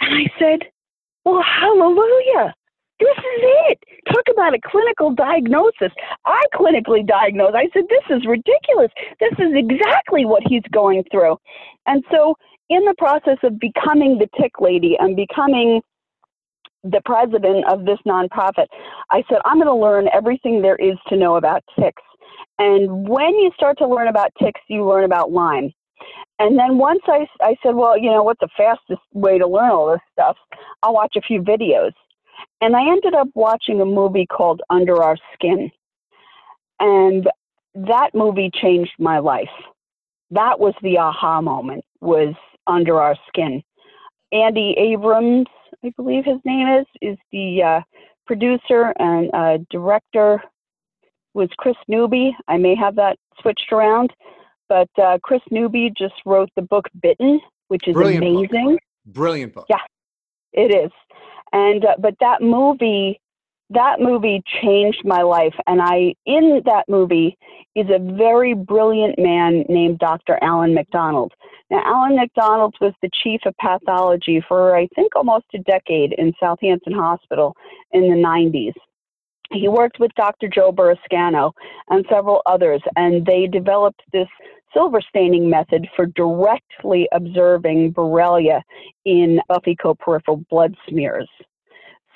and I said, Well, hallelujah. This is it. Talk about a clinical diagnosis. I clinically diagnosed. I said, This is ridiculous. This is exactly what he's going through. And so, in the process of becoming the tick lady and becoming the president of this nonprofit, I said, I'm going to learn everything there is to know about ticks. And when you start to learn about ticks, you learn about Lyme. And then once I, I said, well, you know, what's the fastest way to learn all this stuff? I'll watch a few videos. And I ended up watching a movie called Under Our Skin. And that movie changed my life. That was the aha moment was Under Our Skin. Andy Abrams, I believe his name is, is the uh, producer and uh, director was Kris Newby. I may have that switched around, but uh, Kris Newby just wrote the book Bitten, which is Brilliant amazing. Book. Brilliant book. Yeah, it is. And uh, but that movie, that movie changed my life. And I in that movie is a very brilliant man named Dr. Alan MacDonald. Now, Alan MacDonald was the chief of pathology for I think almost a decade in Southampton Hospital in the 90s he worked with Dr. Joe Burrascano and several others, and they developed this silver staining method for directly observing Borrelia in buffy coat peripheral blood smears.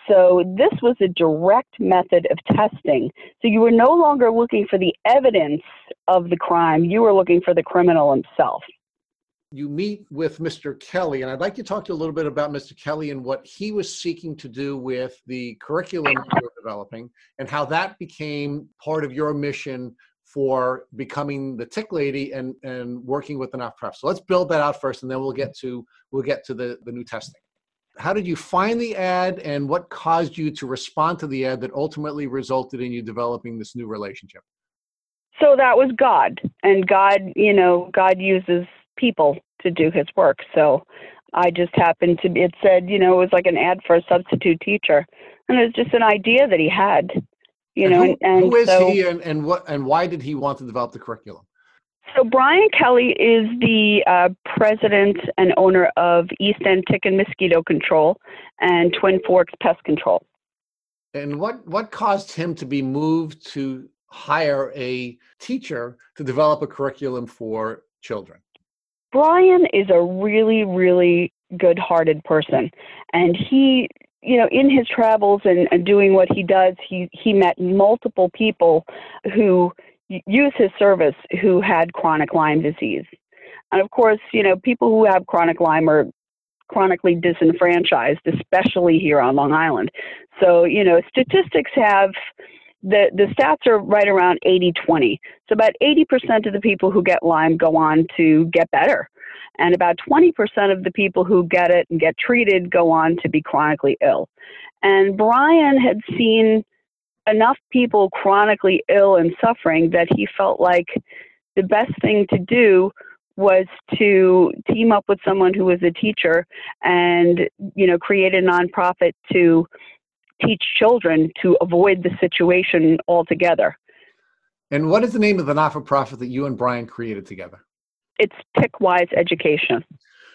So this was a direct method of testing. So you were no longer looking for the evidence of the crime, you were looking for the criminal himself. You meet with Mr. Kelly, and I'd like to talk to you a little bit about Mr. Kelly and what he was seeking to do with the curriculum you were developing and how that became part of your mission for becoming the tick lady and and working with enough prep. So let's build that out first, and then we'll get to we'll get to the the new testing. How did you find the ad, and what caused you to respond to the ad that ultimately resulted in you developing this new relationship? so that was God, and God, you know, God uses people to do His work. So I just happened to. It said, you know, it was like an ad for a substitute teacher, and it was just an idea that he had, you And know. who, and, and who is so, he, and, and what, and why did he want to develop the curriculum? So Brian Kelly is the uh, president and owner of East End Tick and Mosquito Control and Twin Forks Pest Control. And what what caused him to be moved to hire a teacher to develop a curriculum for children? Brian is a really, really good-hearted person, and he, you know, in his travels and, and doing what he does, he he met multiple people who use his service who had chronic Lyme disease, and of course, you know, people who have chronic Lyme are chronically disenfranchised, especially here on Long Island. So, you know, statistics have the, the stats are right around 80 20. So, about 80% of the people who get Lyme go on to get better. And about 20% of the people who get it and get treated go on to be chronically ill. And Brian had seen enough people chronically ill and suffering that he felt like the best thing to do was to team up with someone who was a teacher and you know create a nonprofit to teach children to avoid the situation altogether. And what is the name of the not-for-profit that you and Brian created together? It's Tickwise Education.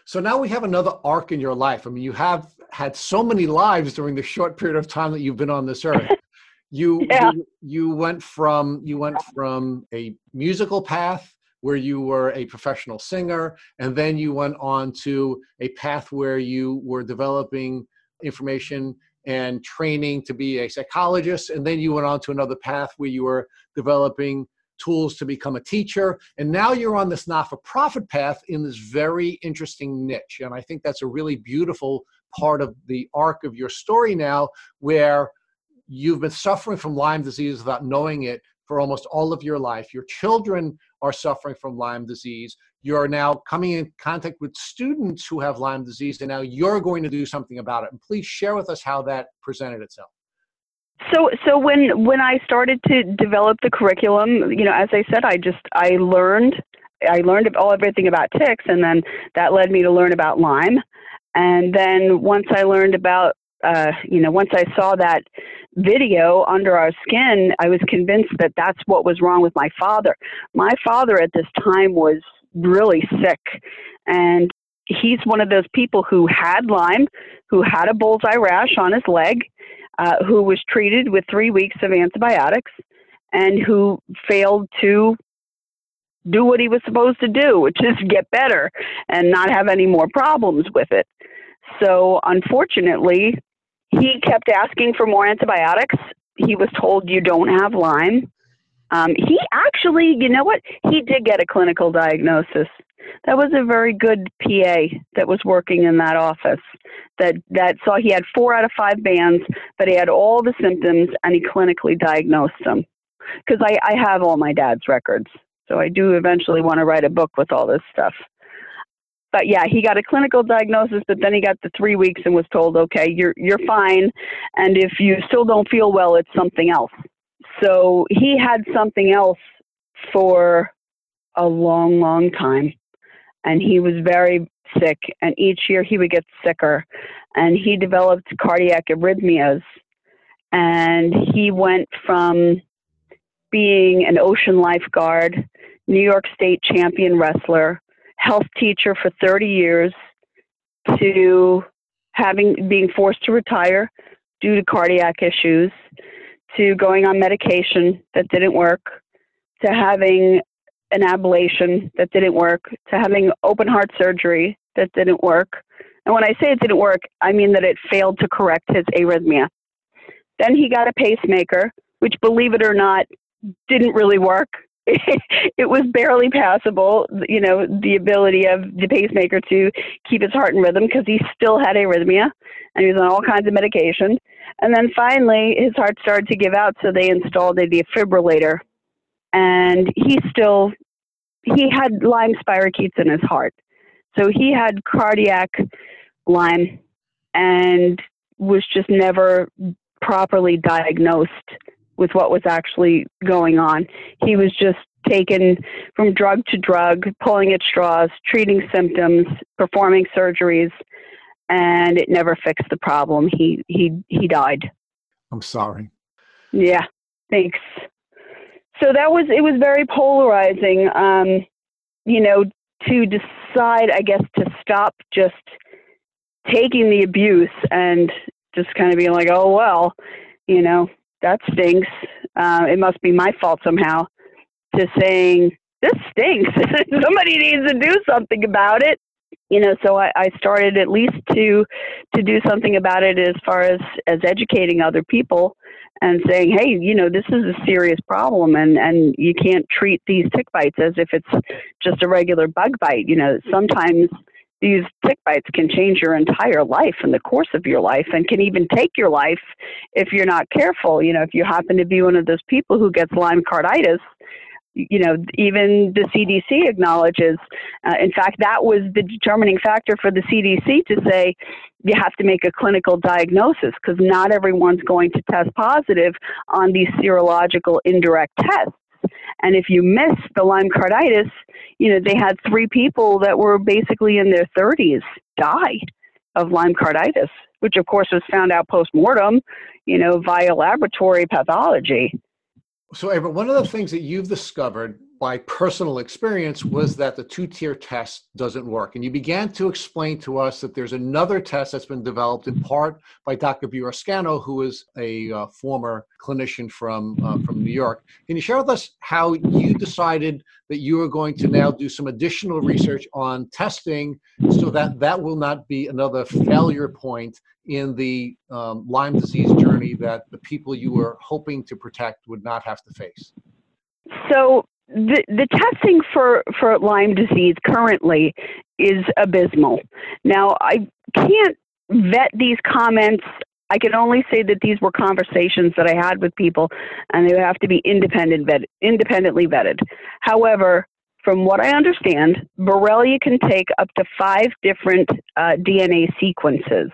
So now we have another arc in your life. I mean, you have had so many lives during the short period of time that you've been on this earth. You Yeah. you, you went from you went from a musical path where you were a professional singer, and then you went on to a path where you were developing information and training to be a psychologist, and then you went on to another path where you were developing tools to become a teacher. And now you're on this not for profit path in this very interesting niche. And I think that's a really beautiful part of the arc of your story now, where you've been suffering from Lyme disease without knowing it for almost all of your life. Your children are suffering from Lyme disease. You're now coming in contact with students who have Lyme disease, and now you're going to do something about it. And please share with us how that presented itself. So, so when when I started to develop the curriculum, you know, as I said, I just I learned I learned all everything about ticks, and then that led me to learn about Lyme. And then once I learned about, uh, you know, once I saw that video under our skin, I was convinced that that's what was wrong with my father. My father at this time was really sick, and he's one of those people who had Lyme, who had a bullseye rash on his leg, uh, who was treated with three weeks of antibiotics, and who failed to do what he was supposed to do, which is get better and not have any more problems with it. So, unfortunately, he kept asking for more antibiotics. He was told, You don't have Lyme. Um, he actually, you know what? He did get a clinical diagnosis. That was a very good PA that was working in that office. That that saw he had four out of five bands, but he had all the symptoms, and he clinically diagnosed them. Because I, I have all my dad's records, so I do eventually want to write a book with all this stuff. But yeah, he got a clinical diagnosis, but then he got the three weeks and was told, okay, you're you're fine, and if you still don't feel well, it's something else. So he had something else for a long, long time, and he was very sick. And each year he would get sicker, and he developed cardiac arrhythmias, and he went from being an ocean lifeguard, New York State champion wrestler, health teacher for 30 years to having being forced to retire due to cardiac issues to going on medication that didn't work to having an ablation that didn't work to having open heart surgery that didn't work and when i say it didn't work i mean that it failed to correct his arrhythmia then he got a pacemaker which believe it or not didn't really work it was barely passable, you know, the ability of the pacemaker to keep his heart in rhythm because he still had arrhythmia and he was on all kinds of medication. And then finally, his heart started to give out, so they installed a defibrillator. And he still, he had Lyme spirochetes in his heart. So he had cardiac Lyme and was just never properly diagnosed with what was actually going on. He was just taken from drug to drug, pulling at straws, treating symptoms, performing surgeries, and it never fixed the problem. He he he died. I'm sorry. Yeah, thanks. So that was it was very polarizing. Um, you know, to decide, I guess, to stop just taking the abuse and just kind of being like, oh well, you know, that stinks. Uh, it must be my fault somehow. To saying this stinks. Somebody needs to do something about it you know so I, I started at least to to do something about it as far as as educating other people and saying hey you know this is a serious problem and and you can't treat these tick bites as if it's just a regular bug bite. You know sometimes these tick bites can change your entire life in the course of your life and can even take your life if you're not careful. You know if you happen to be one of those people who gets lyme carditis you know, even the CDC acknowledges. Uh, in fact, that was the determining factor for the CDC to say you have to make a clinical diagnosis because not everyone's going to test positive on these serological indirect tests. And if you miss the Lyme carditis, you know, they had three people that were basically in their 30s die of Lyme carditis, which of course was found out post mortem, you know, via laboratory pathology. So, Ava, one of the things that you've discovered by personal experience was that the two tier test doesn't work. And you began to explain to us that there's another test that's been developed in part by Dr. Burrascano, who is a uh, former clinician from, uh, from New York. Can you share with us how you decided that you are going to now do some additional research on testing so that that will not be another failure point in the um, Lyme disease journey that the people you were hoping to protect would not have to face? So the, the testing for, for Lyme disease currently is abysmal. Now, I can't vet these comments. I can only say that these were conversations that I had with people, and they have to be independent vet, independently vetted. However, from what I understand, Borrelia can take up to five different uh, DNA sequences.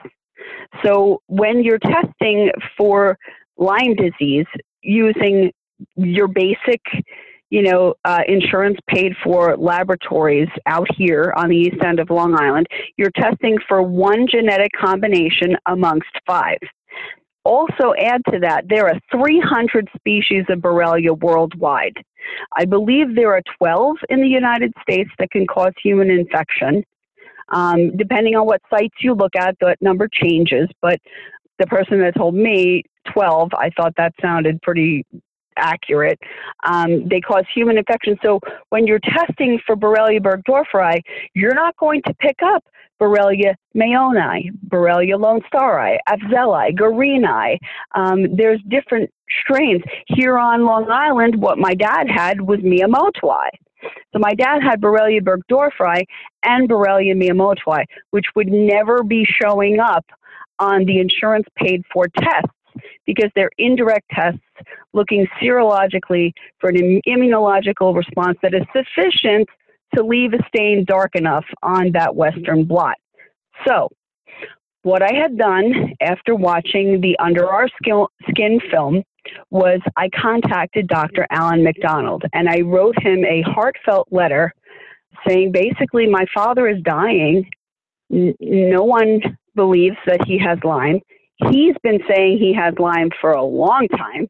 So when you're testing for Lyme disease using your basic you know, uh, insurance paid for laboratories out here on the east end of Long Island, you're testing for one genetic combination amongst five. Also, add to that, there are 300 species of Borrelia worldwide. I believe there are 12 in the United States that can cause human infection. Um, depending on what sites you look at, that number changes, but the person that told me 12, I thought that sounded pretty accurate. Um, they cause human infection. So when you're testing for Borrelia burgdorferi, you're not going to pick up Borrelia mayonii, Borrelia lone stari, Afzelii, garinii. Um, there's different strains. Here on Long Island, what my dad had was Miyamotoi. So my dad had Borrelia burgdorferi and Borrelia miyamotoi, which would never be showing up on the insurance paid for tests because they're indirect tests looking serologically for an immunological response that is sufficient to leave a stain dark enough on that Western blot. So, what I had done after watching the Under Our Skin film was I contacted Dr. Alan MacDonald and I wrote him a heartfelt letter saying basically, my father is dying. No one believes that he has Lyme. He's been saying he has Lyme for a long time,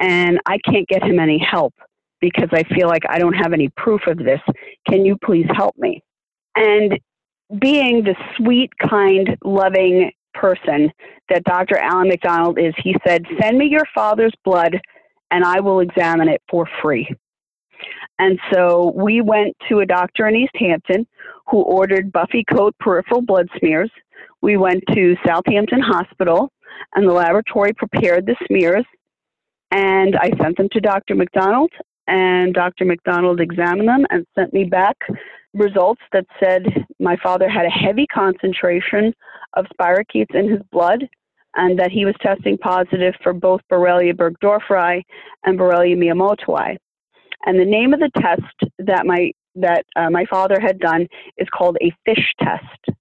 and I can't get him any help because I feel like I don't have any proof of this. Can you please help me? And being the sweet, kind, loving person that Dr. Alan MacDonald is, he said, Send me your father's blood and I will examine it for free. And so we went to a doctor in East Hampton who ordered Buffy Coat peripheral blood smears we went to Southampton Hospital, and the laboratory prepared the smears, and I sent them to Dr. MacDonald, and Dr. MacDonald examined them and sent me back results that said my father had a heavy concentration of spirochetes in his blood and that he was testing positive for both Borrelia burgdorferi and Borrelia miyamotoi. And the name of the test that my that uh, my father had done is called a FISH test.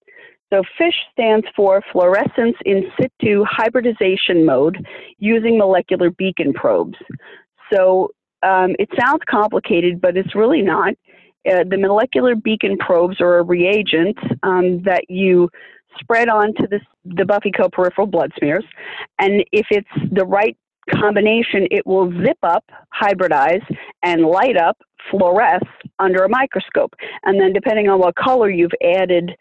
So FISH stands for fluorescence in situ hybridization mode using molecular beacon probes. So um, it sounds complicated, but it's really not. Uh, the molecular beacon probes are a reagent um, that you spread onto the, the buffy coat peripheral blood smears, and if it's the right combination, it will zip up, hybridize, and light up, fluoresce under a microscope. And then, depending on what color you've added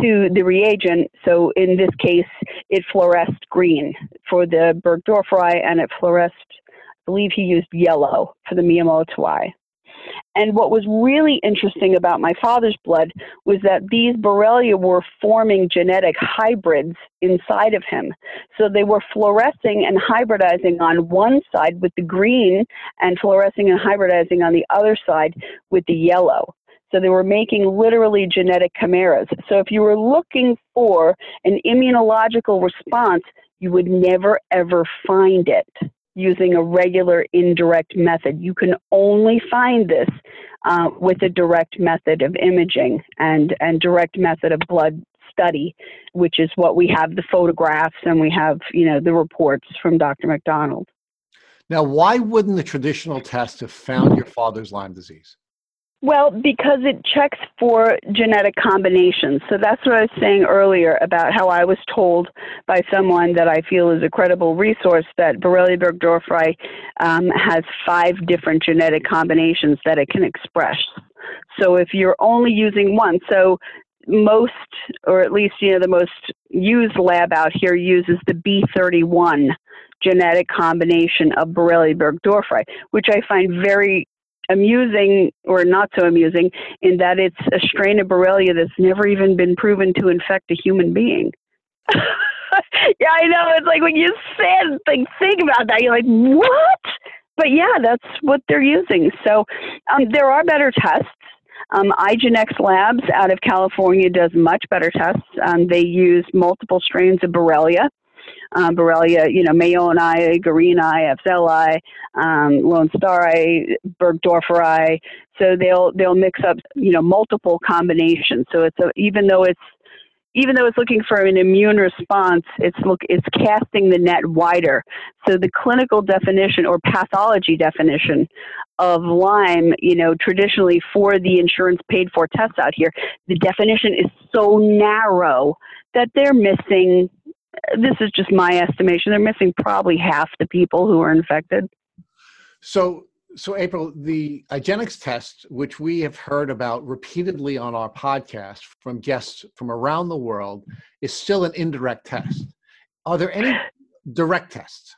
to the reagent, so in this case, it fluoresced green for the Burgdorferi, and it fluoresced, I believe he used yellow for the Miyamoto and what was really interesting about my father's blood was that these Borrelia were forming genetic hybrids inside of him. So they were fluorescing and hybridizing on one side with the green and fluorescing and hybridizing on the other side with the yellow. So they were making literally genetic chimeras. So if you were looking for an immunological response, you would never ever find it using a regular indirect method. You can only find this uh, with a direct method of imaging and, and direct method of blood study, which is what we have the photographs and we have, you know, the reports from Dr. MacDonald. Now, why wouldn't the traditional test have found your father's Lyme disease? Well, because it checks for genetic combinations. So that's what I was saying earlier about how I was told by someone that I feel is a credible resource that Borrelia burgdorferi um, has five different genetic combinations that it can express. So if you're only using one, so most, or at least you know the most used lab out here uses the B31 genetic combination of Borrelia burgdorferi, which I find very amusing or not so amusing in that it's a strain of Borrelia that's never even been proven to infect a human being. yeah, I know. It's like when you say think think about that, you're like, what? But yeah, that's what they're using. So um, there are better tests. Um, IGeneX Labs out of California does much better tests. Um, they use multiple strains of Borrelia um, Borrelia, you know, Mayonii, Garinii, Afzelii, um, Lonestari, Burgdorferi. So they'll they'll mix up, you know, multiple combinations. So it's a, even though it's even though it's looking for an immune response, it's look it's casting the net wider. So the clinical definition or pathology definition of Lyme, you know, traditionally for the insurance paid for tests out here, the definition is so narrow that they're missing this is just my estimation. They're missing probably half the people who are infected. So, so April, the IGeneX test, which we have heard about repeatedly on our podcast from guests from around the world, is still an indirect test. Are there any direct tests?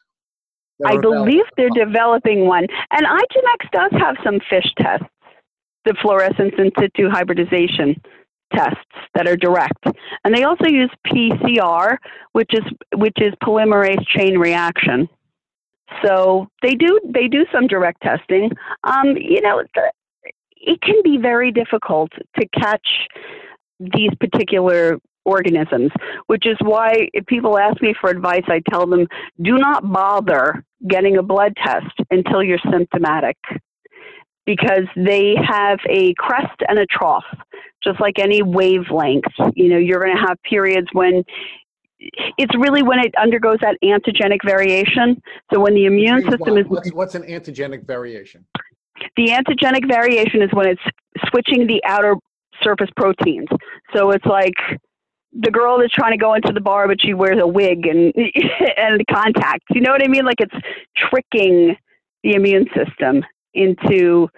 I believe they're developing one, and IGeneX does have some FISH tests, the fluorescence in situ hybridization tests that are direct. And they also use PCR, which is which is polymerase chain reaction. So they do they do some direct testing. Um, you know, it can be very difficult to catch these particular organisms, which is why if people ask me for advice, I tell them do not bother getting a blood test until you're symptomatic because they have a crest and a trough, just like any wavelength. You know, you're going to have periods when it's really when it undergoes that antigenic variation. So when the immune system is what's, what's an antigenic variation? The antigenic variation is when it's switching the outer surface proteins. So it's like the girl that's trying to go into the bar, but she wears a wig and and contacts. You know what I mean? Like it's tricking the immune system into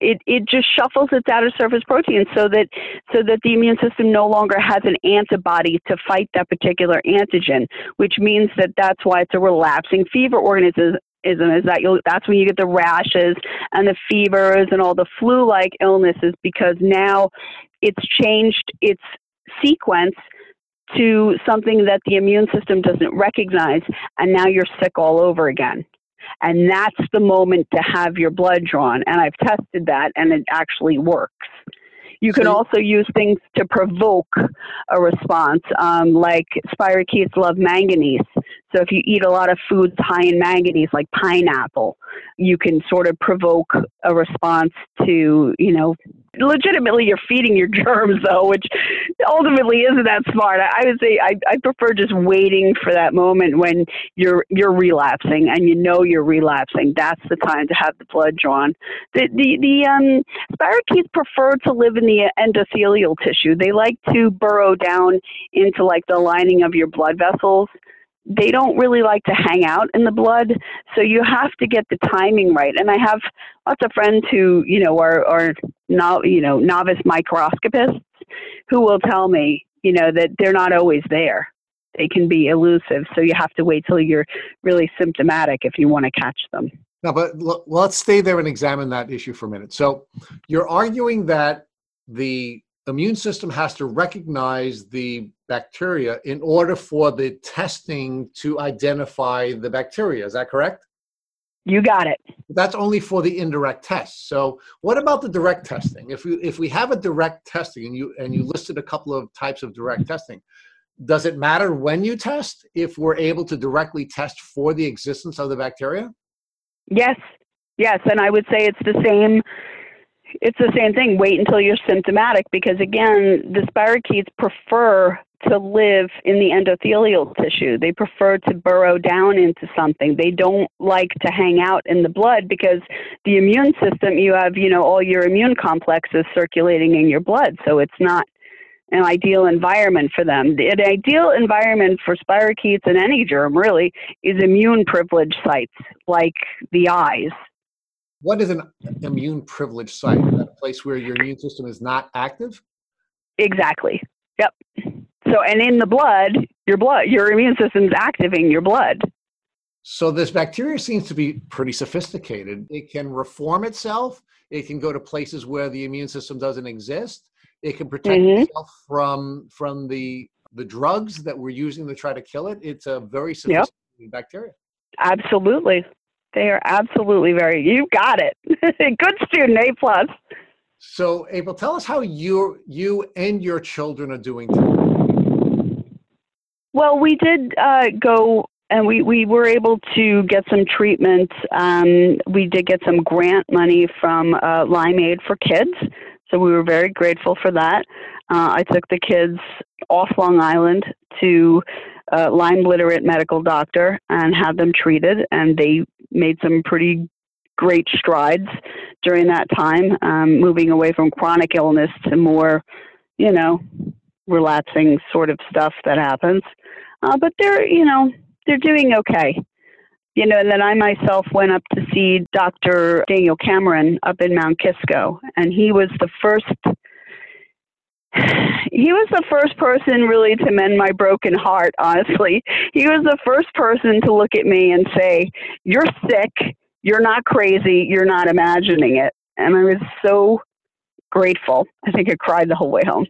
it, it just shuffles its outer surface protein so that so that the immune system no longer has an antibody to fight that particular antigen, which means that that's why it's a relapsing fever organism. Is that you'll, that's when you get the rashes and the fevers and all the flu-like illnesses because now it's changed its sequence to something that the immune system doesn't recognize, and now you're sick all over again. And that's the moment to have your blood drawn. And I've tested that and it actually works. You can also use things to provoke a response, um, like spirochetes love manganese. So if you eat a lot of foods high in manganese, like pineapple, you can sort of provoke a response to, you know, legitimately you're feeding your germs though, which ultimately isn't that smart. I, I would say I, I prefer just waiting for that moment when you're you're relapsing and you know you're relapsing. That's the time to have the blood drawn. The the, the um spirochetes prefer to live in the endothelial tissue. They like to burrow down into like the lining of your blood vessels they don't really like to hang out in the blood so you have to get the timing right. And i have lots of friends who you know are are no, you know novice microscopists who will tell me you know that they're not always there. They can be elusive so you have to wait till you're really symptomatic if you want to catch them. Now but l- let's stay there and examine that issue for a minute. So you're arguing that the immune system has to recognize the bacteria in order for the testing to identify the bacteria. Is that correct? You got it. That's only for the indirect tests. So, what about the direct testing? If we if we have a direct testing and you and you listed a couple of types of direct testing, does it matter when you test if we're able to directly test for the existence of the bacteria? Yes. Yes, and I would say it's the same it's the same thing. Wait until you're symptomatic because again, the spirochetes prefer to live in the endothelial tissue. They prefer to burrow down into something. They don't like to hang out in the blood because the immune system, you have, you know, all your immune complexes circulating in your blood. So it's not an ideal environment for them. The, the ideal environment for spirochetes and any germ really is immune privileged sites like the eyes. What is an immune privileged site? Is that a place where your immune system is not active? Exactly. Yep. So, and in the blood, your blood, your immune system is activating your blood. So this bacteria seems to be pretty sophisticated. It can reform itself. It can go to places where the immune system doesn't exist. It can protect mm-hmm. itself from from the the drugs that we're using to try to kill it. It's a very sophisticated yep. bacteria. Absolutely, they are absolutely very. You got it. Good student, A plus. So, April, tell us how you you and your children are doing today. Well, we did uh, go and we, we were able to get some treatment. Um, we did get some grant money from uh, Lyme-Aid for Kids, so we were very grateful for that. Uh, I took the kids off Long Island to a Lyme literate medical doctor and had them treated, and they made some pretty great strides during that time, um, moving away from chronic illness to more, you know, relapsing sort of stuff that happens. Uh, but they're, you know, they're doing okay. You know, and then I myself went up to see Dr. Daniel Cameron up in Mount Kisco, and he was the first. He was the first person really to mend my broken heart, honestly. He was the first person to look at me and say, You're sick. You're not crazy. You're not imagining it. And I was so grateful. I think I cried the whole way home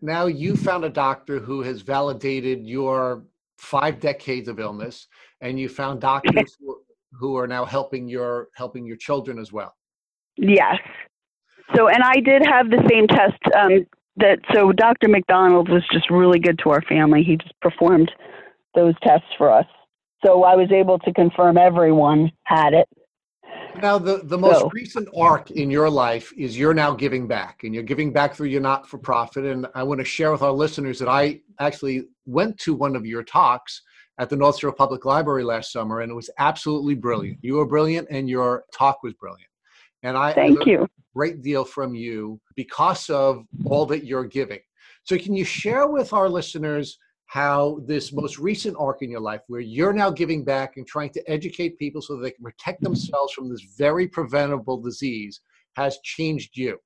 now you found a doctor who has validated your five decades of illness and you found doctors who, who are now helping your helping your children as well yes so and i did have the same test um, that so dr MacDonald was just really good to our family he just performed those tests for us so i was able to confirm everyone had it now, the, the most so. recent arc in your life is you're now giving back, and you're giving back through your not for profit. And I want to share with our listeners that I actually went to one of your talks at the North Shore Public Library last summer, and it was absolutely brilliant. You were brilliant, and your talk was brilliant. And I thank you. A great deal from you because of all that you're giving. So, can you share with our listeners how this most recent arc in your life, where you're now giving back and trying to educate people so they can protect themselves from this very preventable disease, has changed you?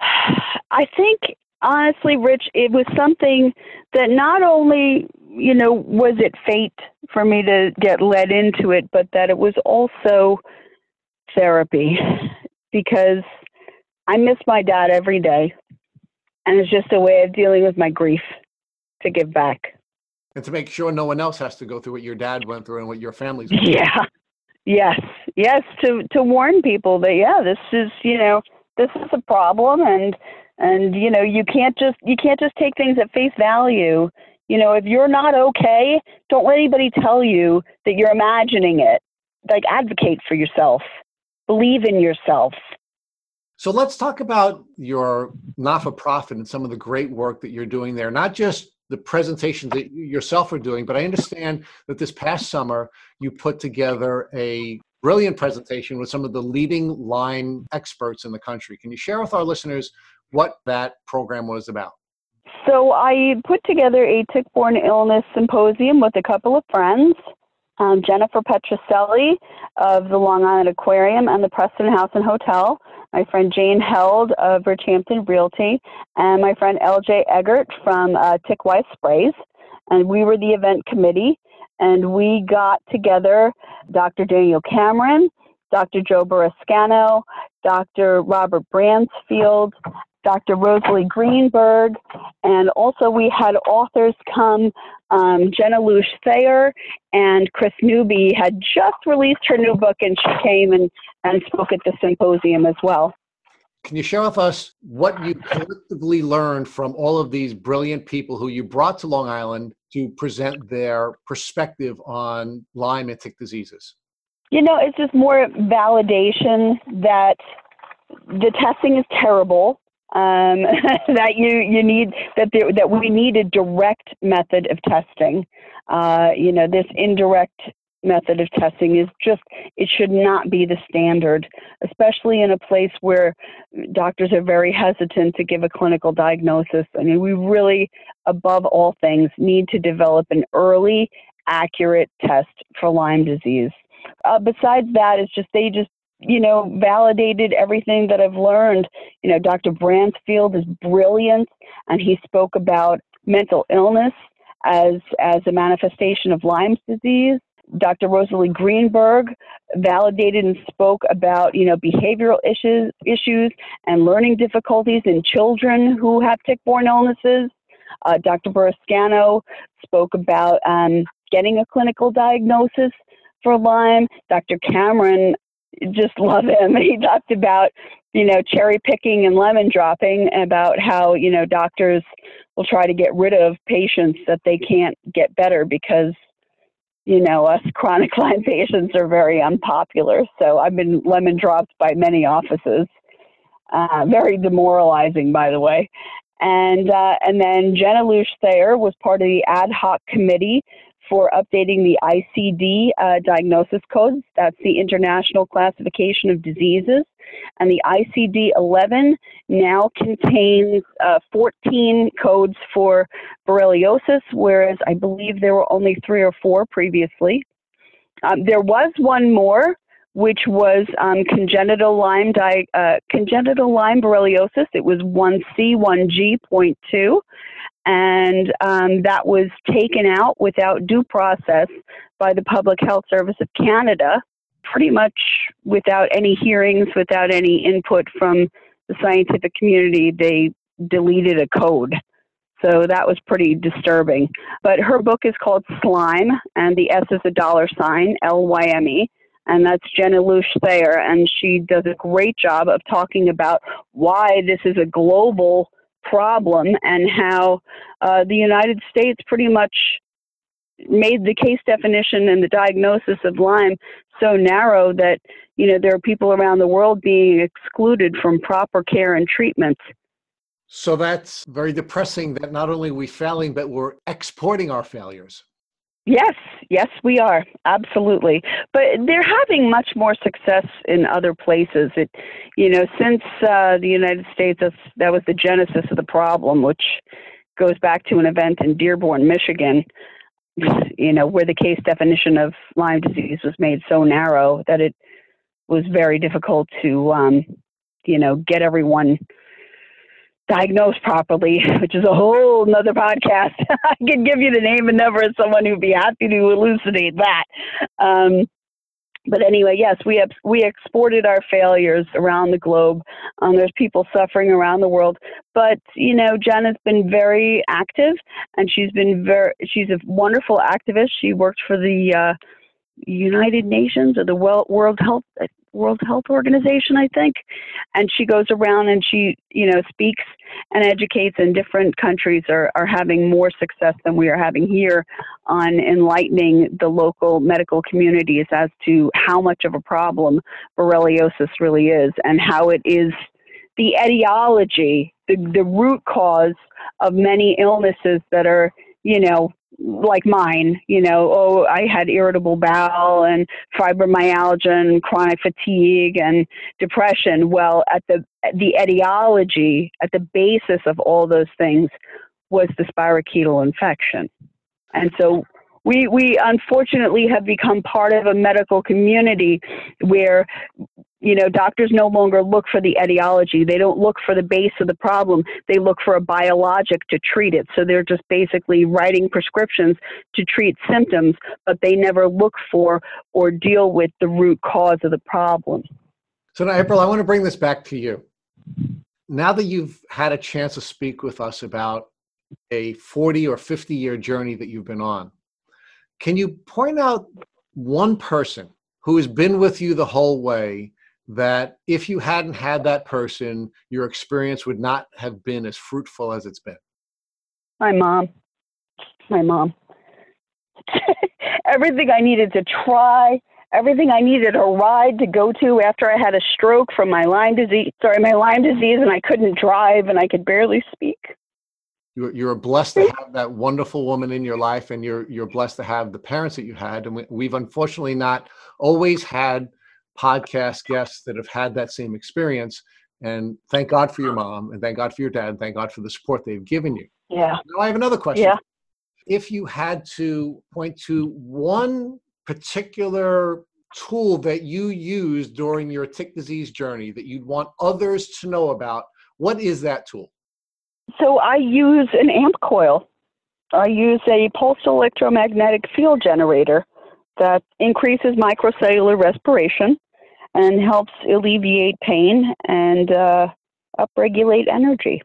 I think, honestly, Rich, it was something that not only, you know, was it fate for me to get led into it, but that it was also therapy because I miss my dad every day. And it's just a way of dealing with my grief to give back. And to make sure no one else has to go through what your dad went through and what your family's Yeah. Yes. Yes. To to warn people that yeah, this is you know this is a problem and and you know you can't just you can't just take things at face value. You know if you're not okay, don't let anybody tell you that you're imagining it. Like advocate for yourself. Believe in yourself. So let's talk about your not for profit and some of the great work that you're doing there, not just the presentations that you yourself are doing, but I understand that this past summer you put together a brilliant presentation with some of the leading Lyme experts in the country. Can you share with our listeners what that program was about? So I put together a tick-borne illness symposium with a couple of friends um, Jennifer Petroselli of the Long Island Aquarium and the Preston House and Hotel, my friend Jane Held of Bridgehampton Realty, and my friend LJ Eggert from uh, Tickwise Sprays. And we were the event committee, and we got together Dr. Daniel Cameron, Dr. Joe Burrascano, Dr. Robert Bransfield, Dr. Rosalie Greenberg, and also we had authors come. Um, Jenna Lush Thayer and Kris Newby had just released her new book, and she came and, and spoke at the symposium as well. Can you share with us what you collectively learned from all of these brilliant people who you brought to Long Island to present their perspective on Lyme and tick diseases? You know, it's just more validation that the testing is terrible um, that you you need that there, that we need a direct method of testing. Uh, you know, this indirect method of testing is just it should not be the standard, especially in a place where doctors are very hesitant to give a clinical diagnosis. I mean, we really, above all things, need to develop an early, accurate test for Lyme disease. Uh, besides that, it's just they just you know, validated everything that I've learned. You know, Dr. Bransfield is brilliant, and he spoke about mental illness as as a manifestation of Lyme's disease. Dr. Rosalie Greenberg validated and spoke about, you know, behavioral issues issues and learning difficulties in children who have tick-borne illnesses. Uh, Dr. Burrascano spoke about um, getting a clinical diagnosis for Lyme. Dr. Cameron just love him. He talked about, you know, cherry picking and lemon dropping, about how, you know, doctors will try to get rid of patients that they can't get better because, you know, us chronic Lyme patients are very unpopular. So I've been lemon dropped by many offices. Uh, very demoralizing, by the way. And uh, and then Jenna Lush Thayer was part of the ad hoc committee for updating the ICD uh, diagnosis codes. That's the International Classification of Diseases. And the ICD 11 now contains uh, 14 codes for borreliosis, whereas I believe there were only three or four previously. Um, there was one more, which was um, congenital Lyme di- uh, congenital Lyme borreliosis. It was 1C1G.2 and um, that was taken out without due process by the Public Health Service of Canada, pretty much without any hearings, without any input from the scientific community. They deleted a code. So that was pretty disturbing. But her book is called Slime, and the S is a dollar sign, L Y M E. And that's Jenna Luché-Thayer, and she does a great job of talking about why this is a global problem and how uh, the United States pretty much made the case definition and the diagnosis of Lyme so narrow that you know there are people around the world being excluded from proper care and treatment. So that's very depressing that not only are we failing, but we're exporting our failures. Yes, yes, we are absolutely. But they're having much more success in other places. It, you know, since uh, the United States, that was the genesis of the problem, which goes back to an event in Dearborn, Michigan. You know, where the case definition of Lyme disease was made so narrow that it was very difficult to, um, you know, get everyone diagnosed properly, which is a whole nother podcast. I could give you the name and number of someone who'd be happy to elucidate that. Um, but anyway, yes, we have we exported our failures around the globe. Um, there's people suffering around the world, but you know, Jen has been very active, and she's been very she's a wonderful activist. She worked for the uh, United Nations or the World Health World Health Organization, I think. And she goes around and she, you know, speaks and educates, and different countries are, are having more success than we are having here on enlightening the local medical communities as to how much of a problem borreliosis really is and how it is the etiology, the, the root cause of many illnesses that are, you know, like mine, you know, oh, I had irritable bowel and fibromyalgia and chronic fatigue and depression. Well, at the the etiology, at the basis of all those things was the spirochetal infection. And so we we unfortunately have become part of a medical community where you know doctors no longer look for the etiology. They don't look for the base of the problem. They look for a biologic to treat it. So they're just basically writing prescriptions to treat symptoms but they never look for or deal with the root cause of the problem. So now april i want to bring this back to you. Now that you've had a chance to speak with us about a 40 or 50 year journey that you've been on can you point out one person who has been with you the whole way that if you hadn't had that person, your experience would not have been as fruitful as it's been? My mom. My mom. everything I needed to try, everything I needed a ride to go to after I had a stroke from my Lyme disease, sorry, my Lyme disease, and I couldn't drive and I could barely speak you're, you're blessed to have that wonderful woman in your life and you're you're blessed to have the parents that you had and we, have unfortunately not always had podcast guests that have had that same experience. And thank god for your mom and thank god for your dad and thank god for the support they've given you. Yeah. Now i have another question. Yeah. If you had to point to one particular tool that you used during your tick disease journey that you'd want others to know about what is that tool? So I use an amp coil. I use a pulsed electromagnetic field generator that increases microcellular respiration and helps alleviate pain and uh, upregulate energy.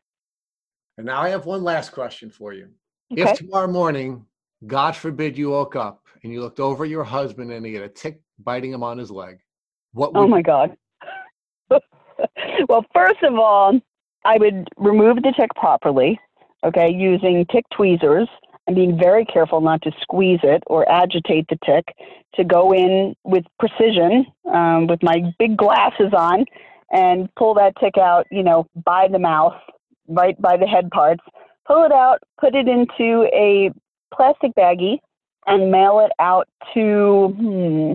And now I have one last question for you. Okay. If tomorrow morning, God forbid, you woke up and you looked over your husband and he had a tick biting him on his leg, what oh would? Oh my God. well, first of all, I would remove the tick properly, okay, using tick tweezers and being very careful not to squeeze it or agitate the tick, to go in with precision um, with my big glasses on and pull that tick out, you know, by the mouth, right by the head parts, pull it out, put it into a plastic baggie and mail it out to hmm,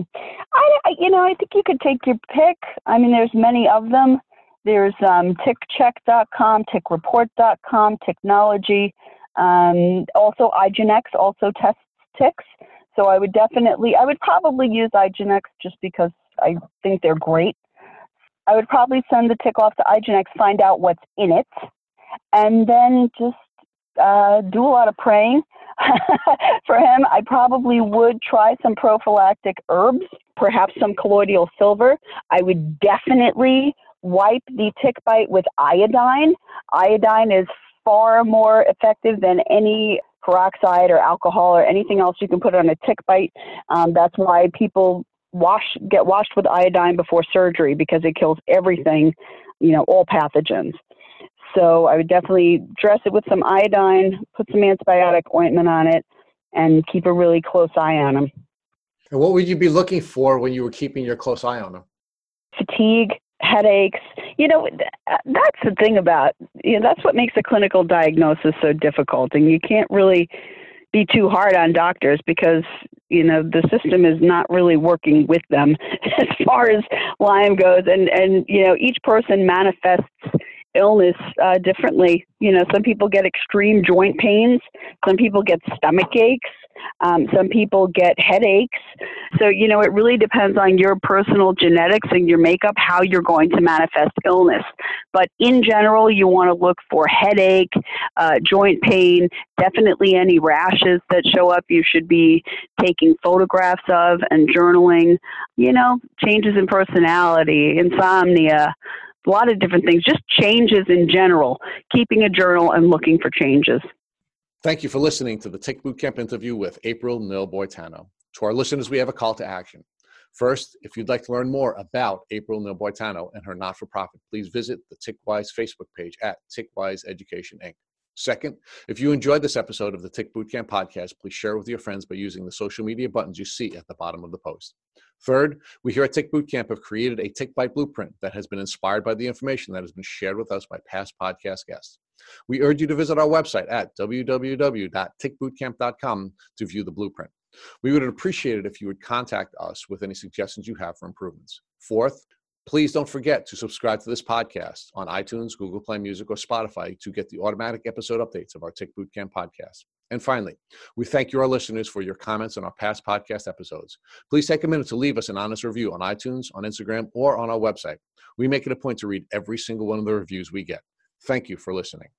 I, you know i think you could take your pick i mean there's many of them there's um, tickcheck.com, tickreport.com, technology. Um, also, IGeneX also tests ticks. So I would definitely, I would probably use IGeneX just because I think they're great. I would probably send the tick off to IGeneX, find out what's in it, and then just uh, do a lot of praying for him. I probably would try some prophylactic herbs, perhaps some colloidal silver. I would definitely wipe the tick bite with iodine. Iodine is far more effective than any peroxide or alcohol or anything else you can put on a tick bite. Um, that's why people wash get washed with iodine before surgery because it kills everything, you know, all pathogens. So I would definitely dress it with some iodine, put some antibiotic ointment on it, and keep a really close eye on them. And what would you be looking for when you were keeping your close eye on them? Fatigue, headaches. You know, uh, that's the thing about, you know, that's what makes a clinical diagnosis so difficult. And you can't really be too hard on doctors because, you know, the system is not really working with them as far as Lyme goes. And, and, you know, each person manifests illness uh, differently. You know, some people get extreme joint pains, some people get stomach aches, um, some people get headaches. So, you know, it really depends on your personal genetics and your makeup, how you're going to manifest illness. But in general, you want to look for headache, uh, joint pain, definitely any rashes that show up, you should be taking photographs of and journaling. You know, changes in personality, insomnia a lot of different things, just changes in general, keeping a journal and looking for changes. Thank you for listening to the Tick Bootcamp interview with April Nil Boitano. To our listeners, we have a call to action. First, if you'd like to learn more about April Nil Boitano and her not for profit, please visit the TickWise Facebook page at TickWise Education Inc. Second, if you enjoyed this episode of the Tick Bootcamp podcast, please share it with your friends by using the social media buttons you see at the bottom of the post. Third, we here at Tick Bootcamp have created a Tick Bite blueprint that has been inspired by the information that has been shared with us by past podcast guests. We urge you to visit our website at www.tickbootcamp.com to view the blueprint. We would appreciate it if you would contact us with any suggestions you have for improvements. Fourth, please don't forget to subscribe to this podcast on iTunes, Google Play Music, or Spotify to get the automatic episode updates of our Tick Bootcamp podcast. And finally, we thank you, our listeners, for your comments on our past podcast episodes. Please take a minute to leave us an honest review on iTunes, on Instagram, or on our website. We make it a point to read every single one of the reviews we get. Thank you for listening.